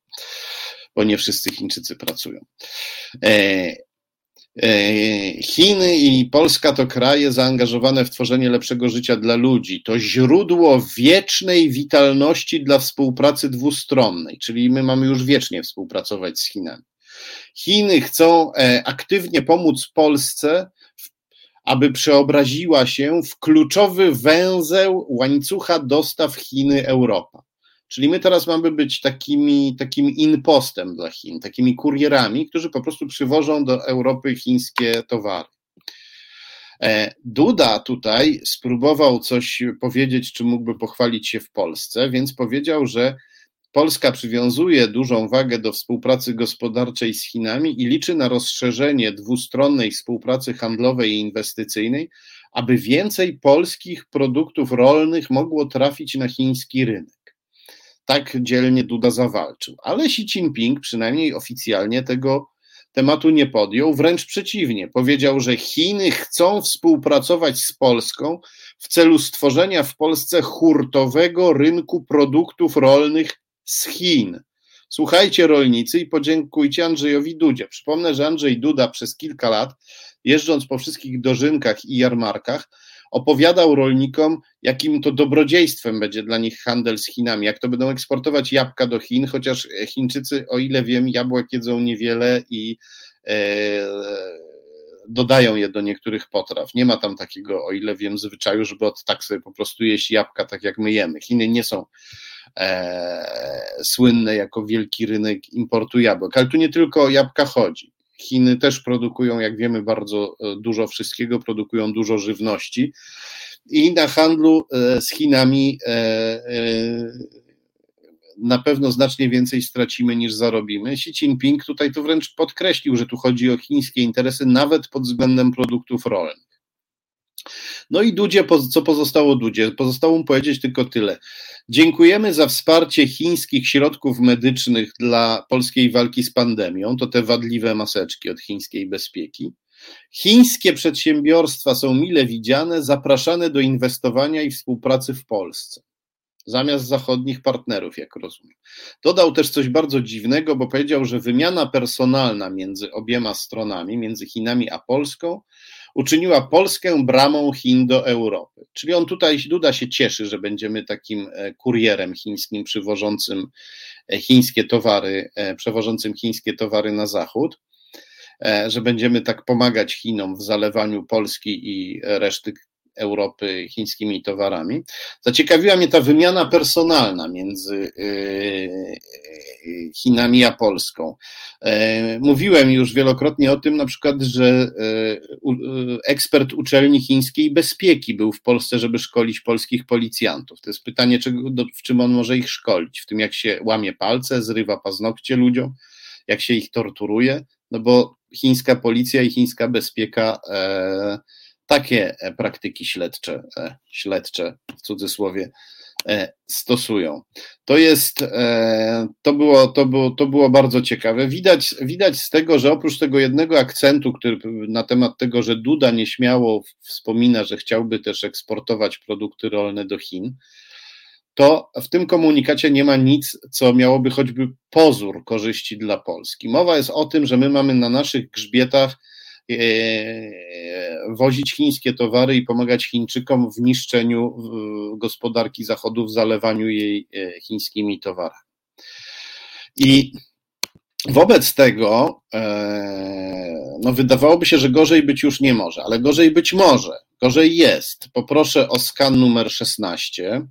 bo nie wszyscy Chińczycy pracują. E, Chiny i Polska to kraje zaangażowane w tworzenie lepszego życia dla ludzi. To źródło wiecznej witalności dla współpracy dwustronnej, czyli my mamy już wiecznie współpracować z Chinami. Chiny chcą e, aktywnie pomóc Polsce, aby przeobraziła się w kluczowy węzeł łańcucha dostaw Chiny-Europa. Czyli my teraz mamy być takimi, takim inpostem dla Chin, takimi kurierami, którzy po prostu przywożą do Europy chińskie towary. E, Duda tutaj spróbował coś powiedzieć, czy mógłby pochwalić się w Polsce, więc powiedział, że Polska przywiązuje dużą wagę do współpracy gospodarczej z Chinami i liczy na rozszerzenie dwustronnej współpracy handlowej i inwestycyjnej, aby więcej polskich produktów rolnych mogło trafić na chiński rynek tak dzielnie Duda zawalczył. Ale Xi Jinping przynajmniej oficjalnie tego tematu nie podjął, wręcz przeciwnie. Powiedział, że Chiny chcą współpracować z Polską w celu stworzenia w Polsce hurtowego rynku produktów rolnych z Chin. Słuchajcie, rolnicy, i podziękujcie Andrzejowi Dudzie. Przypomnę, że Andrzej Duda przez kilka lat, jeżdżąc po wszystkich dożynkach i jarmarkach, opowiadał rolnikom, jakim to dobrodziejstwem będzie dla nich handel z Chinami, jak to będą eksportować jabłka do Chin, chociaż Chińczycy, o ile wiem, jabłek jedzą niewiele i e, dodają je do niektórych potraw. Nie ma tam takiego, o ile wiem, zwyczaju, żeby od tak sobie po prostu jeść jabłka, tak jak my jemy. Chiny nie są e, słynne jako wielki rynek importu jabłek, ale tu nie tylko o jabłka chodzi. Chiny też produkują, jak wiemy, bardzo e, dużo wszystkiego, produkują dużo żywności i na handlu e, z Chinami na pewno znacznie więcej stracimy niż zarobimy. Xi Jinping tutaj to wręcz podkreślił, że tu chodzi o chińskie interesy nawet pod względem produktów rolnych. No i Dudzie, co pozostało Dudzie? Pozostało mu powiedzieć tylko tyle. Dziękujemy za wsparcie chińskich środków medycznych dla polskiej walki z pandemią. To te wadliwe maseczki od chińskiej bezpieki. Chińskie przedsiębiorstwa są mile widziane, zapraszane do inwestowania i współpracy w Polsce zamiast zachodnich partnerów, jak rozumiem. Dodał też coś bardzo dziwnego, bo powiedział, że wymiana personalna między obiema stronami, między Chinami a Polską, uczyniła Polskę bramą Chin do Europy. Czyli on tutaj, Duda się cieszy, że będziemy takim e, kurierem chińskim przywożącym e, chińskie towary, e, przewożącym chińskie towary na zachód że będziemy tak pomagać Chinom w zalewaniu Polski i reszty Europy chińskimi towarami. Zaciekawiła mnie ta wymiana personalna między y, y, Chinami a Polską. E, mówiłem już wielokrotnie o tym, na przykład, że e, ekspert uczelni chińskiej bezpieki był w Polsce, żeby szkolić polskich policjantów. To jest pytanie, w czym on może ich szkolić? W tym, jak się łamie palce, zrywa paznokcie ludziom, jak się ich torturuje, no bo chińska policja i chińska bezpieka e, takie e, praktyki śledcze, e, śledcze w cudzysłowie, e, stosują. To jest, to było, to było, to było bardzo ciekawe. Widać, widać z tego, że oprócz tego jednego akcentu, który na temat tego, że Duda nieśmiało wspomina, że chciałby też eksportować produkty rolne do Chin, to w tym komunikacie nie ma nic, co miałoby choćby pozór korzyści dla Polski. Mowa jest o tym, że my mamy na naszych grzbietach wozić chińskie towary i pomagać Chińczykom w niszczeniu gospodarki Zachodu, w zalewaniu jej e, chińskimi towarami. I wobec tego, e, no wydawałoby się, że gorzej być już nie może, ale gorzej być może, gorzej jest. Poproszę o skan numer 16.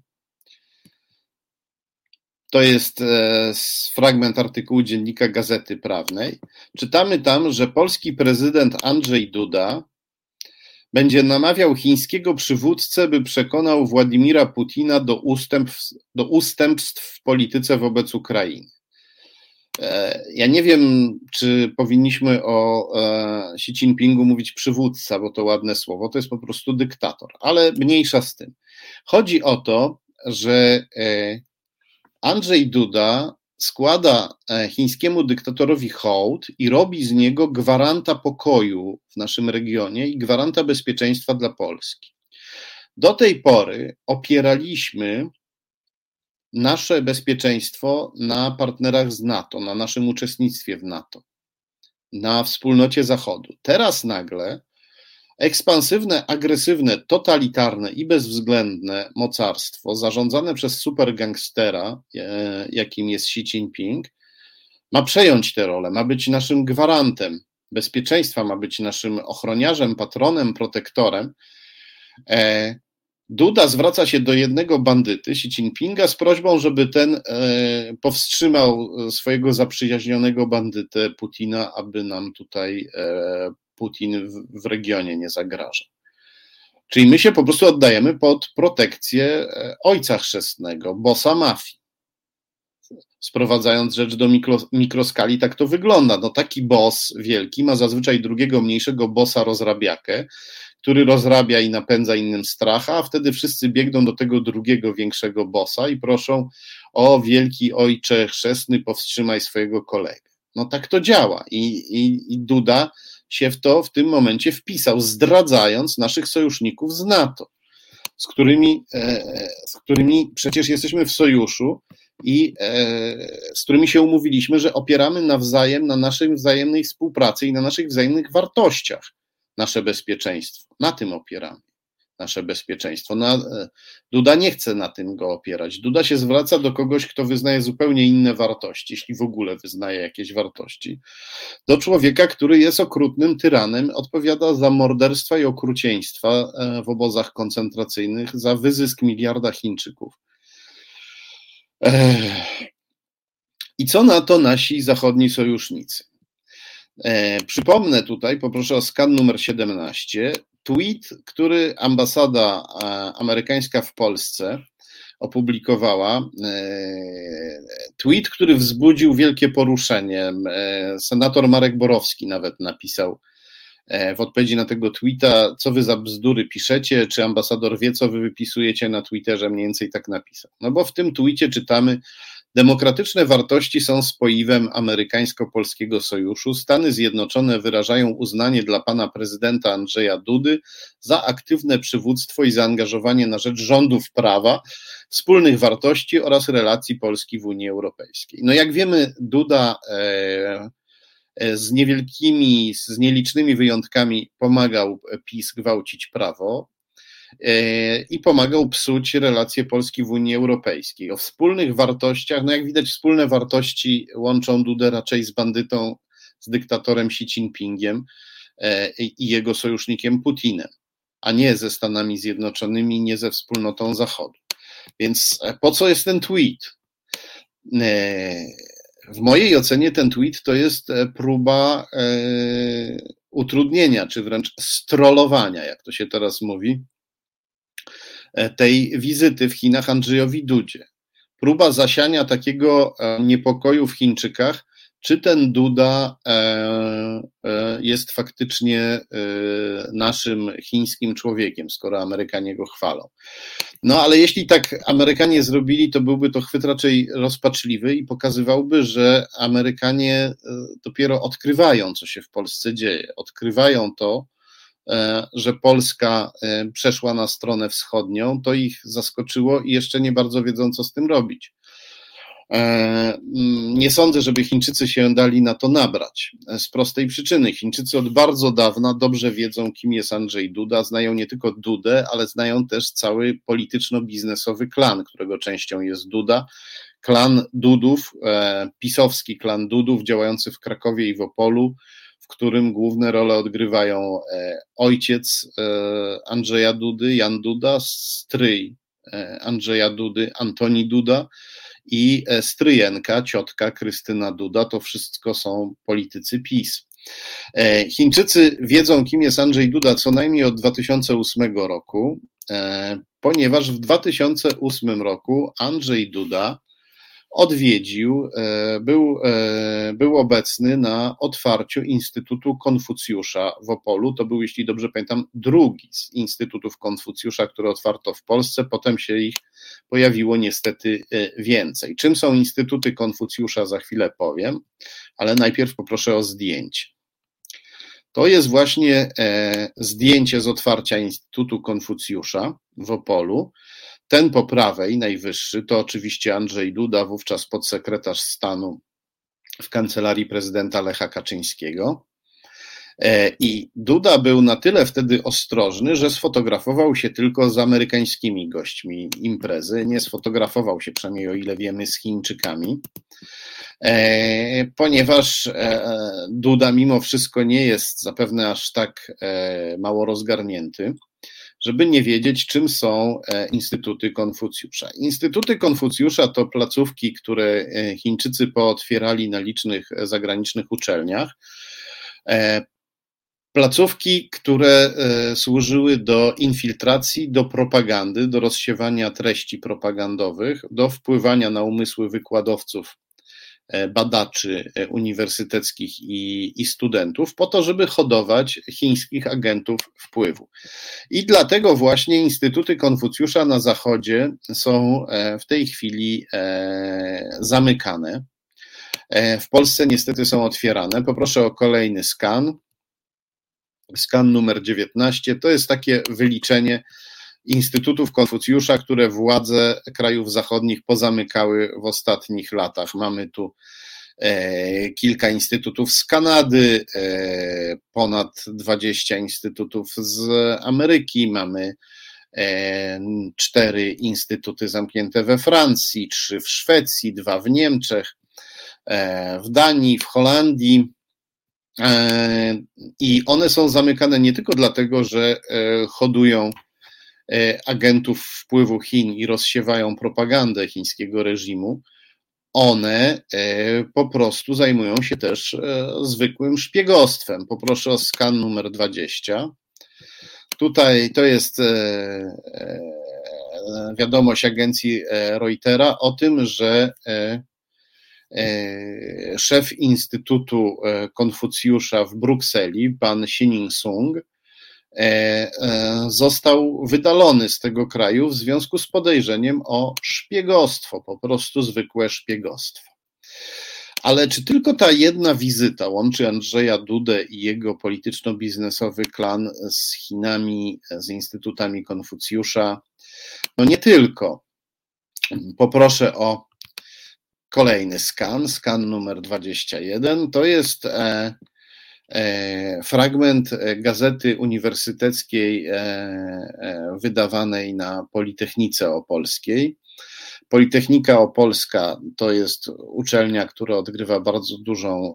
To jest e, fragment artykułu dziennika Gazety Prawnej. Czytamy tam, że polski prezydent Andrzej Duda będzie namawiał chińskiego przywódcę, by przekonał Władimira Putina do ustępstw, do ustępstw w polityce wobec Ukrainy. E, ja nie wiem, czy powinniśmy o e, Xi Jinpingu mówić przywódca, bo to ładne słowo, to jest po prostu dyktator, ale mniejsza z tym. Chodzi o to, że Andrzej Duda składa e, chińskiemu dyktatorowi hołd i robi z niego gwaranta pokoju w naszym regionie i gwaranta bezpieczeństwa dla Polski. Do tej pory opieraliśmy nasze bezpieczeństwo na partnerach z NATO, na naszym uczestnictwie w NATO, na wspólnocie Zachodu. Teraz nagle Ekspansywne, agresywne, totalitarne i bezwzględne mocarstwo zarządzane przez supergangstera, e, jakim jest Xi Jinping, ma przejąć tę rolę, ma być naszym gwarantem bezpieczeństwa, ma być naszym ochroniarzem, patronem, protektorem. E, Duda zwraca się do jednego bandyty, Xi Jinpinga, z prośbą, żeby ten e, powstrzymał swojego zaprzyjaźnionego bandytę Putina, aby nam tutaj Putin w, w regionie nie zagraża. Czyli my się po prostu oddajemy pod protekcję e, ojca chrzestnego, bossa mafii. Sprowadzając rzecz do mikro, mikroskali, tak to wygląda. No taki boss wielki ma zazwyczaj drugiego mniejszego bossa rozrabiakę, który rozrabia i napędza innym stracha, a wtedy wszyscy biegną do tego drugiego większego bossa i proszą o wielki ojcze chrzestny, powstrzymaj swojego kolegę. No tak to działa i, i, i Duda się w to w tym momencie wpisał, zdradzając naszych sojuszników z NATO, z którymi, e, z którymi przecież jesteśmy w sojuszu i e, z którymi się umówiliśmy, że opieramy nawzajem na naszej wzajemnej współpracy i na naszych wzajemnych wartościach nasze bezpieczeństwo. Na tym opieramy. Nasze bezpieczeństwo. No, e, Duda nie chce na tym go opierać. Duda się zwraca do kogoś, kto wyznaje zupełnie inne wartości, jeśli w ogóle wyznaje jakieś wartości. Do człowieka, który jest okrutnym tyranem, odpowiada za morderstwa i okrucieństwa e, w obozach koncentracyjnych, za wyzysk miliarda Chińczyków. I co na to nasi zachodni sojusznicy? Przypomnę tutaj, poproszę o skan numer 17 tweet, który ambasada e, amerykańska w Polsce opublikowała. E, tweet, który wzbudził wielkie poruszenie. E, senator Marek Borowski nawet napisał w odpowiedzi na tego tweeta, co wy za bzdury piszecie, czy ambasador wie, co wy wypisujecie na Twitterze, mniej więcej tak napisał. No bo w tym tweetie czytamy, Demokratyczne wartości są spoiwem amerykańsko-polskiego sojuszu. Stany Zjednoczone wyrażają uznanie dla pana prezydenta Andrzeja Dudy za aktywne przywództwo i zaangażowanie na rzecz rządów prawa, wspólnych wartości oraz relacji Polski w Unii Europejskiej. No jak wiemy, Duda e, e z niewielkimi, z nielicznymi wyjątkami pomagał PiS gwałcić prawo. E, i pomagał psuć relacje Polski w Unii Europejskiej. O wspólnych wartościach, no jak widać, wspólne wartości łączą Dudę raczej z bandytą, z dyktatorem Xi Jinpingiem e, i jego sojusznikiem Putinem, a nie ze Stanami Zjednoczonymi, nie ze wspólnotą Zachodu. Więc e, po co jest ten tweet? W mojej ocenie ten tweet to jest próba utrudnienia, czy wręcz strollowania, jak to się teraz mówi, tej wizyty w Chinach Andrzejowi Dudzie. Próba zasiania takiego e, niepokoju w Chińczykach, czy ten Duda e, jest faktycznie naszym chińskim człowiekiem, skoro Amerykanie go chwalą. No ale jeśli tak Amerykanie zrobili, to byłby to chwyt raczej rozpaczliwy i pokazywałby, że Amerykanie dopiero odkrywają, co się w Polsce dzieje. Odkrywają to, E, że Polska e, przeszła na stronę wschodnią, to ich zaskoczyło i jeszcze nie bardzo wiedzą, co z tym robić. E, mm, nie sądzę, żeby Chińczycy się dali na to nabrać. Z prostej przyczyny. Chińczycy od bardzo dawna dobrze wiedzą, kim jest Andrzej Duda. Znają nie tylko Dudę, ale znają też cały polityczno-biznesowy klan, którego częścią jest Duda. Klan Dudów, pisowski klan Dudów, działający w Krakowie i w Opolu, w którym główne role odgrywają e, ojciec e, Andrzeja Dudy, Jan Duda, stryj e, Andrzeja Dudy, Antoni Duda i stryjenka, ciotka Krystyna Duda. To wszystko są politycy PiS. Chińczycy wiedzą, kim jest Andrzej Duda co najmniej od 2008 roku, ponieważ w 2008 roku Andrzej Duda odwiedził, e, był, e, był obecny na otwarciu Instytutu Konfucjusza w Opolu. To był, jeśli dobrze pamiętam, drugi z Instytutów Konfucjusza, które otwarto w Polsce. Potem się ich pojawiło niestety e, więcej. Czym są Instytuty Konfucjusza, za chwilę powiem, ale najpierw poproszę o zdjęcie. To jest właśnie zdjęcie z otwarcia Instytutu Konfucjusza w Opolu. Ten po prawej, najwyższy, to oczywiście Andrzej Duda, wówczas podsekretarz stanu w kancelarii prezydenta Lecha Kaczyńskiego. E, I Duda był na tyle wtedy ostrożny, że sfotografował się tylko z amerykańskimi gośćmi imprezy. Nie sfotografował się, przynajmniej o ile wiemy, z Chińczykami, e, ponieważ e, Duda mimo wszystko nie jest zapewne aż tak mało rozgarnięty żeby nie wiedzieć, czym są e, Instytuty Konfucjusza. Instytuty Konfucjusza to placówki, które e, Chińczycy pootwierali na licznych e, zagranicznych uczelniach. Placówki, które służyły do infiltracji, do propagandy, do rozsiewania treści propagandowych, do wpływania na umysły wykładowców badaczy e, uniwersyteckich i, i, studentów, po to, żeby hodować chińskich agentów wpływu. I dlatego właśnie Instytuty Konfucjusza na Zachodzie są e, w tej chwili zamykane. W Polsce niestety są otwierane. Poproszę o kolejny skan. Skan numer 19 to jest takie wyliczenie instytutów Konfucjusza, które władze krajów zachodnich pozamykały w ostatnich latach. Mamy tu e, kilka instytutów z Kanady, e, ponad 20 instytutów z Ameryki, mamy cztery instytuty zamknięte we Francji, trzy w Szwecji, dwa w Niemczech, w Danii, w Holandii. I one są zamykane nie tylko dlatego, że hodują agentów wpływu Chin i rozsiewają propagandę chińskiego reżimu, one e, po prostu zajmują się też e, zwykłym szpiegostwem. Poproszę o skan numer 20. Tutaj to jest e, wiadomość agencji Reutera o tym, że szef Instytutu Konfucjusza w Brukseli, pan Xining Sung, E, e, został wydalony z tego kraju w związku z podejrzeniem o szpiegostwo, po prostu zwykłe szpiegostwo. Ale czy tylko ta jedna wizyta łączy Andrzeja Dudę i jego polityczno-biznesowy klan z Chinami, z instytutami Konfucjusza? No nie tylko. Poproszę o kolejny skan, skan numer 21. To jest e, E, fragment e, gazety uniwersyteckiej e, wydawanej na Politechnice Opolskiej. Politechnika Opolska to jest uczelnia, która odgrywa bardzo dużą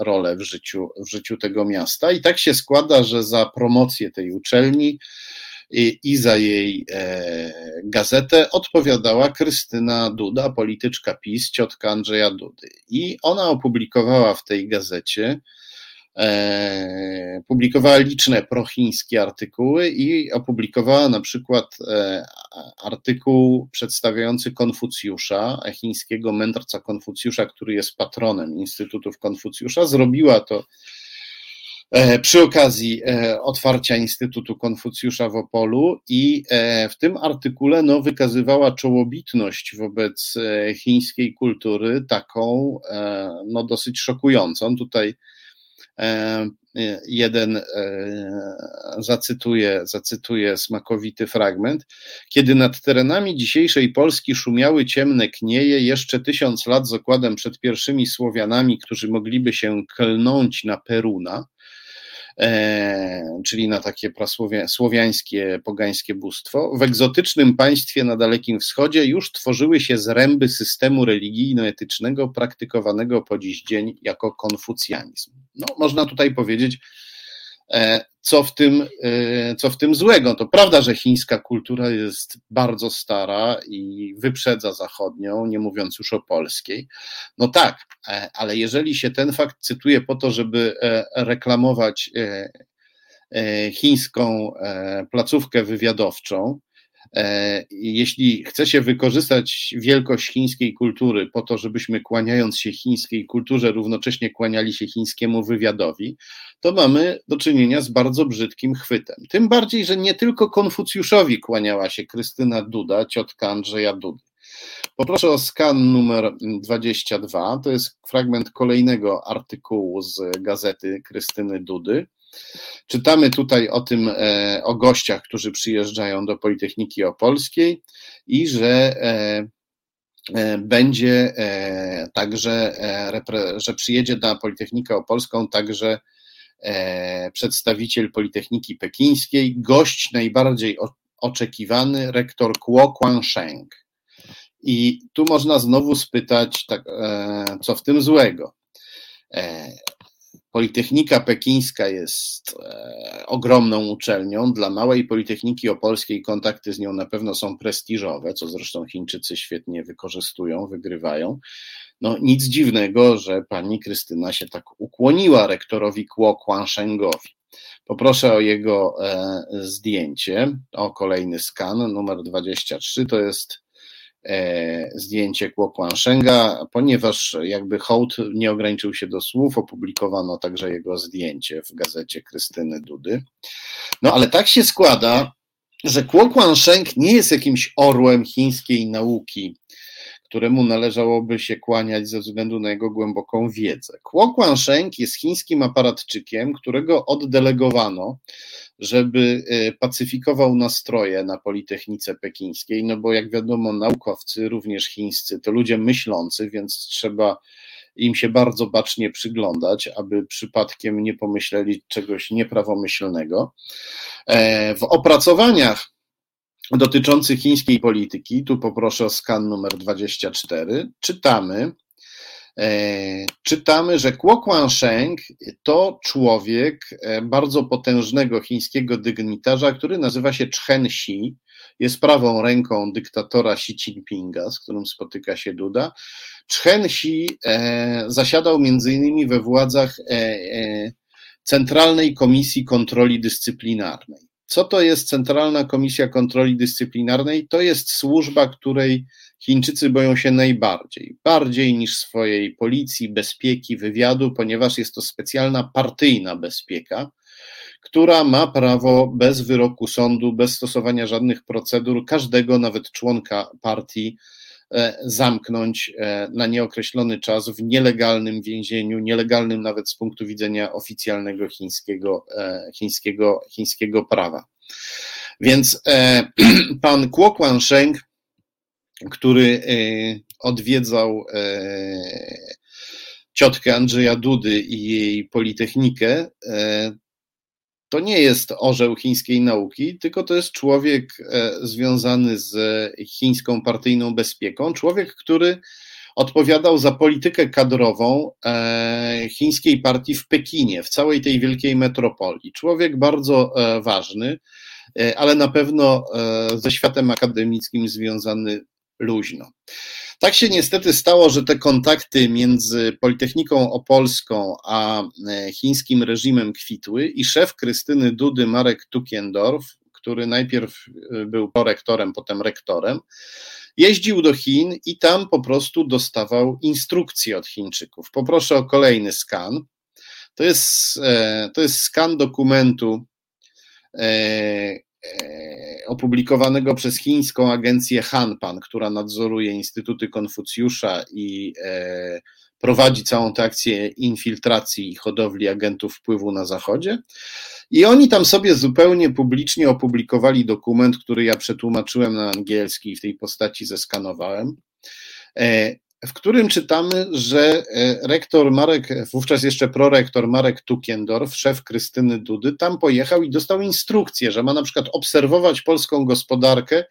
rolę w życiu, w życiu tego miasta. I tak się składa, że za promocję tej uczelni i, i za jej gazetę odpowiadała Krystyna Duda, polityczka PiS, ciotka Andrzeja Dudy. I ona opublikowała w tej gazecie E, publikowała liczne prochińskie artykuły i opublikowała na przykład e, artykuł przedstawiający Konfucjusza, chińskiego mędrca Konfucjusza, który jest patronem Instytutów Konfucjusza. Zrobiła to e, przy okazji otwarcia Instytutu Konfucjusza w Opolu i w tym artykule no, wykazywała czołobitność wobec chińskiej kultury, taką no, dosyć szokującą. Tutaj E, jeden e, zacytuję, zacytuję smakowity fragment. Kiedy nad terenami dzisiejszej Polski szumiały ciemne knieje, jeszcze tysiąc lat z okładem przed pierwszymi Słowianami, którzy mogliby się klnąć na Peruna, E, czyli na takie prasłowiańskie, pogańskie bóstwo. W egzotycznym państwie na Dalekim Wschodzie już tworzyły się zręby systemu religijno-etycznego praktykowanego po dziś dzień jako konfucjanizm. No, można tutaj powiedzieć, E, co w tym, e, co w tym złego? To prawda, że chińska kultura jest bardzo stara i wyprzedza zachodnią, nie mówiąc już o polskiej. No tak, e, ale jeżeli się ten fakt cytuje po to, żeby reklamować chińską placówkę wywiadowczą, E, jeśli chce się wykorzystać wielkość chińskiej kultury po to, żebyśmy kłaniając się chińskiej kulturze równocześnie kłaniali się chińskiemu wywiadowi, to mamy do czynienia z bardzo brzydkim chwytem. Tym bardziej, że nie tylko Konfucjuszowi kłaniała się Krystyna Duda, ciotka Andrzeja Dudy. Poproszę o skan numer 22. To jest fragment kolejnego artykułu z gazety Krystyny Dudy. Czytamy tutaj o tym, e, o gościach, którzy przyjeżdżają do Politechniki Opolskiej i że e, e, będzie także, że przyjedzie na Politechnikę Opolską także przedstawiciel Politechniki Pekińskiej, gość najbardziej oczekiwany, rektor Kuo Kwangsheng. I tu można znowu spytać, tak, co w tym złego. Politechnika Pekińska jest e, ogromną uczelnią. Dla małej Politechniki Opolskiej kontakty z nią na pewno są prestiżowe, co zresztą Chińczycy świetnie wykorzystują, wygrywają. No nic dziwnego, że pani Krystyna się tak ukłoniła rektorowi Kuo Kwangshengowi. Poproszę o jego e, zdjęcie, o kolejny skan, numer 23, to jest zdjęcie Kłopłanszenga, ponieważ jakby hołd nie ograniczył się do słów, opublikowano także jego zdjęcie w gazecie Krystyny Dudy. No ale tak się składa, że Kuo Sheng nie jest jakimś orłem chińskiej nauki, któremu należałoby się kłaniać ze względu na jego głęboką wiedzę. Kuo Sheng jest chińskim aparatczykiem, którego oddelegowano żeby e, pacyfikował nastroje na Politechnice Pekińskiej, no bo jak wiadomo, naukowcy, również chińscy, to ludzie myślący, więc trzeba im się bardzo bacznie przyglądać, aby przypadkiem nie pomyśleli czegoś nieprawomyślnego. E, w opracowaniach dotyczący chińskiej polityki, tu poproszę o skan numer 24, czytamy, czytamy, że Kuo Kuan-sheng to człowiek e, bardzo potężnego chińskiego dygnitarza, który nazywa się Chen Xi, jest prawą ręką dyktatora Xi Jinpinga, z którym spotyka się Duda. Chen Xi e, zasiadał między innymi we władzach Centralnej Komisji Kontroli Dyscyplinarnej. Co to jest Centralna Komisja Kontroli Dyscyplinarnej? To jest służba, której Chińczycy boją się najbardziej, bardziej niż swojej policji, bezpieki, wywiadu, ponieważ jest to specjalna partyjna bezpieka, która ma prawo bez wyroku sądu, bez stosowania żadnych procedur, każdego, nawet członka partii, E, zamknąć e, na nieokreślony czas w nielegalnym więzieniu, nielegalnym nawet z punktu widzenia oficjalnego chińskiego, e, chińskiego, chińskiego prawa. Więc pan Kuo Kuan-sheng, który odwiedzał ciotkę Andrzeja Dudy i jej Politechnikę, to nie jest orzeł chińskiej nauki, tylko to jest człowiek e, związany z chińską partyjną bezpieką, człowiek, który odpowiadał za politykę kadrową e, chińskiej partii w Pekinie, w całej tej wielkiej metropolii. Człowiek bardzo e, ważny, ale na pewno ze światem akademickim związany luźno. Tak się niestety stało, że te kontakty między Politechniką Opolską a e, chińskim reżimem kwitły i szef Krystyny Dudy, Marek Tukiendorf, który najpierw e, był prorektorem, potem rektorem, jeździł do Chin i tam po prostu dostawał instrukcje od Chińczyków. Poproszę o kolejny skan. To jest, e, to jest skan dokumentu opublikowanego przez chińską agencję Hanpan, która nadzoruje Instytuty Konfucjusza i e, prowadzi całą tę akcję infiltracji i hodowli agentów wpływu na Zachodzie. I oni tam sobie zupełnie publicznie opublikowali dokument, który ja przetłumaczyłem na angielski i w tej postaci zeskanowałem. W którym czytamy, że e, rektor Marek, wówczas jeszcze prorektor Marek Tukiendorf, szef Krystyny Dudy, tam pojechał i dostał instrukcję, że ma na przykład obserwować polską gospodarkę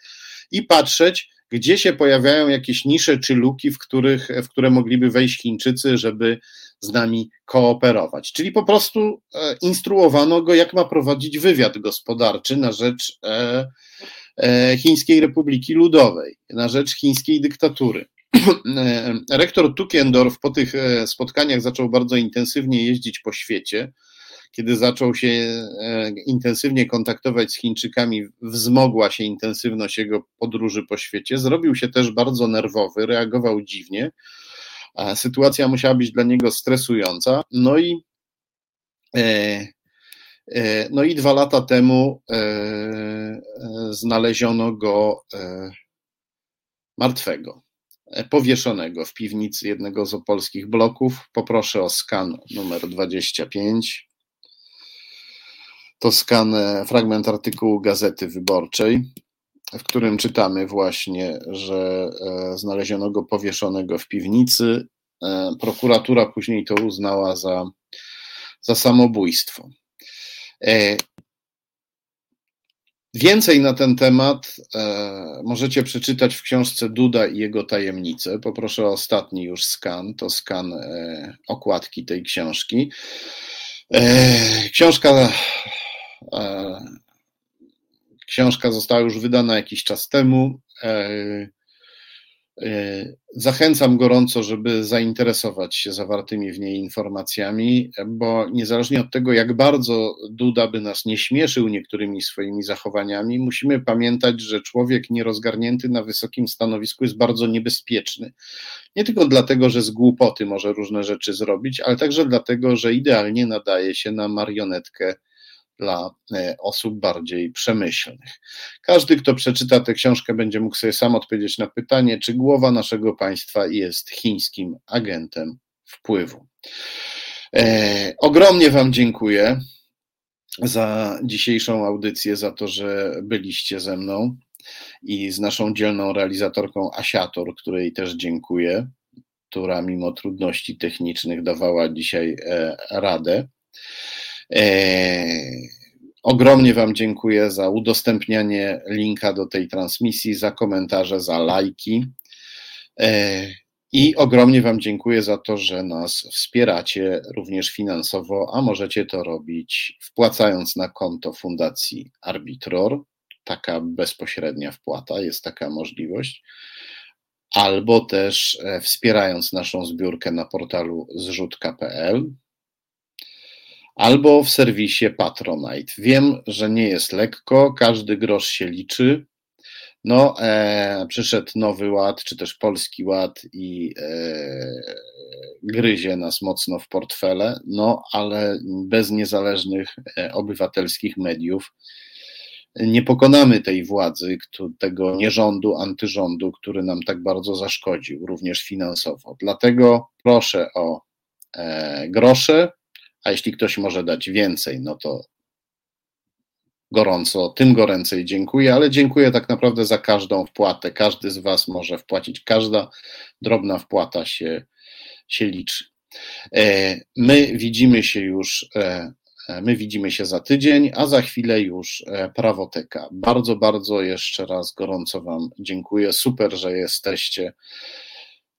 i patrzeć, gdzie się pojawiają jakieś nisze czy luki, w, których, w które mogliby wejść Chińczycy, żeby z nami kooperować. Czyli po prostu e, instruowano go, jak ma prowadzić wywiad gospodarczy na rzecz e, Chińskiej Republiki Ludowej, na rzecz chińskiej dyktatury. Rektor Tukiendorf po tych e, spotkaniach zaczął bardzo intensywnie jeździć po świecie. Kiedy zaczął się e, intensywnie kontaktować z Chińczykami, wzmogła się intensywność jego podróży po świecie. Zrobił się też bardzo nerwowy, reagował dziwnie. Sytuacja musiała być dla niego stresująca. No i, e, no i dwa lata temu znaleziono go martwego. E, powieszonego w piwnicy jednego z opolskich bloków. Poproszę o skan numer 25. To skan, e, fragment artykułu Gazety Wyborczej, w którym czytamy właśnie, że e, znaleziono go powieszonego w piwnicy. Prokuratura później to uznała za, za samobójstwo. Więcej na ten temat e, możecie przeczytać w książce Duda i jego tajemnice. Poproszę o ostatni już skan, to skan e, okładki tej książki. E, książka, e, książka została już wydana jakiś czas temu. E, zachęcam gorąco, żeby zainteresować się zawartymi w niej informacjami, bo niezależnie od tego, jak bardzo Duda by nas nie śmieszył niektórymi swoimi zachowaniami, musimy pamiętać, że człowiek nierozgarnięty na wysokim stanowisku jest bardzo niebezpieczny. Nie tylko dlatego, że z głupoty może różne rzeczy zrobić, ale także dlatego, że idealnie nadaje się na marionetkę dla e, osób bardziej przemyślnych. Każdy, kto przeczyta tę książkę, będzie mógł sobie sam odpowiedzieć na pytanie, czy głowa naszego państwa jest chińskim agentem wpływu. E, ogromnie Wam dziękuję za dzisiejszą audycję, za to, że byliście ze mną i z naszą dzielną realizatorką Asiator, której też dziękuję, która mimo trudności technicznych dawała dzisiaj e, radę. E, Ogromnie Wam dziękuję za udostępnianie linka do tej transmisji, za komentarze, za lajki. E, I ogromnie Wam dziękuję za to, że nas wspieracie również finansowo, a możecie to robić wpłacając na konto Fundacji Arbitror. Taka bezpośrednia wpłata, jest taka możliwość. Albo też e, wspierając naszą zbiórkę na portalu zrzutka.pl albo w serwisie Patronite. Wiem, że nie jest lekko, każdy grosz się liczy. No, e, przyszedł nowy ład, czy też polski ład i e, gryzie nas mocno w portfele, no ale bez niezależnych e, obywatelskich mediów nie pokonamy tej władzy, tego nierządu, antyrządu, który nam tak bardzo zaszkodził, również finansowo. Dlatego proszę o e, grosze, a jeśli ktoś może dać więcej, no to gorąco, tym goręcej dziękuję, ale dziękuję tak naprawdę za każdą wpłatę. Każdy z Was może wpłacić, każda drobna wpłata się, się liczy. E, my widzimy się już, e, my widzimy się za tydzień, a za chwilę już e, prawoteka. Bardzo, bardzo jeszcze raz gorąco Wam dziękuję. Super, że jesteście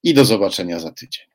i do zobaczenia za tydzień.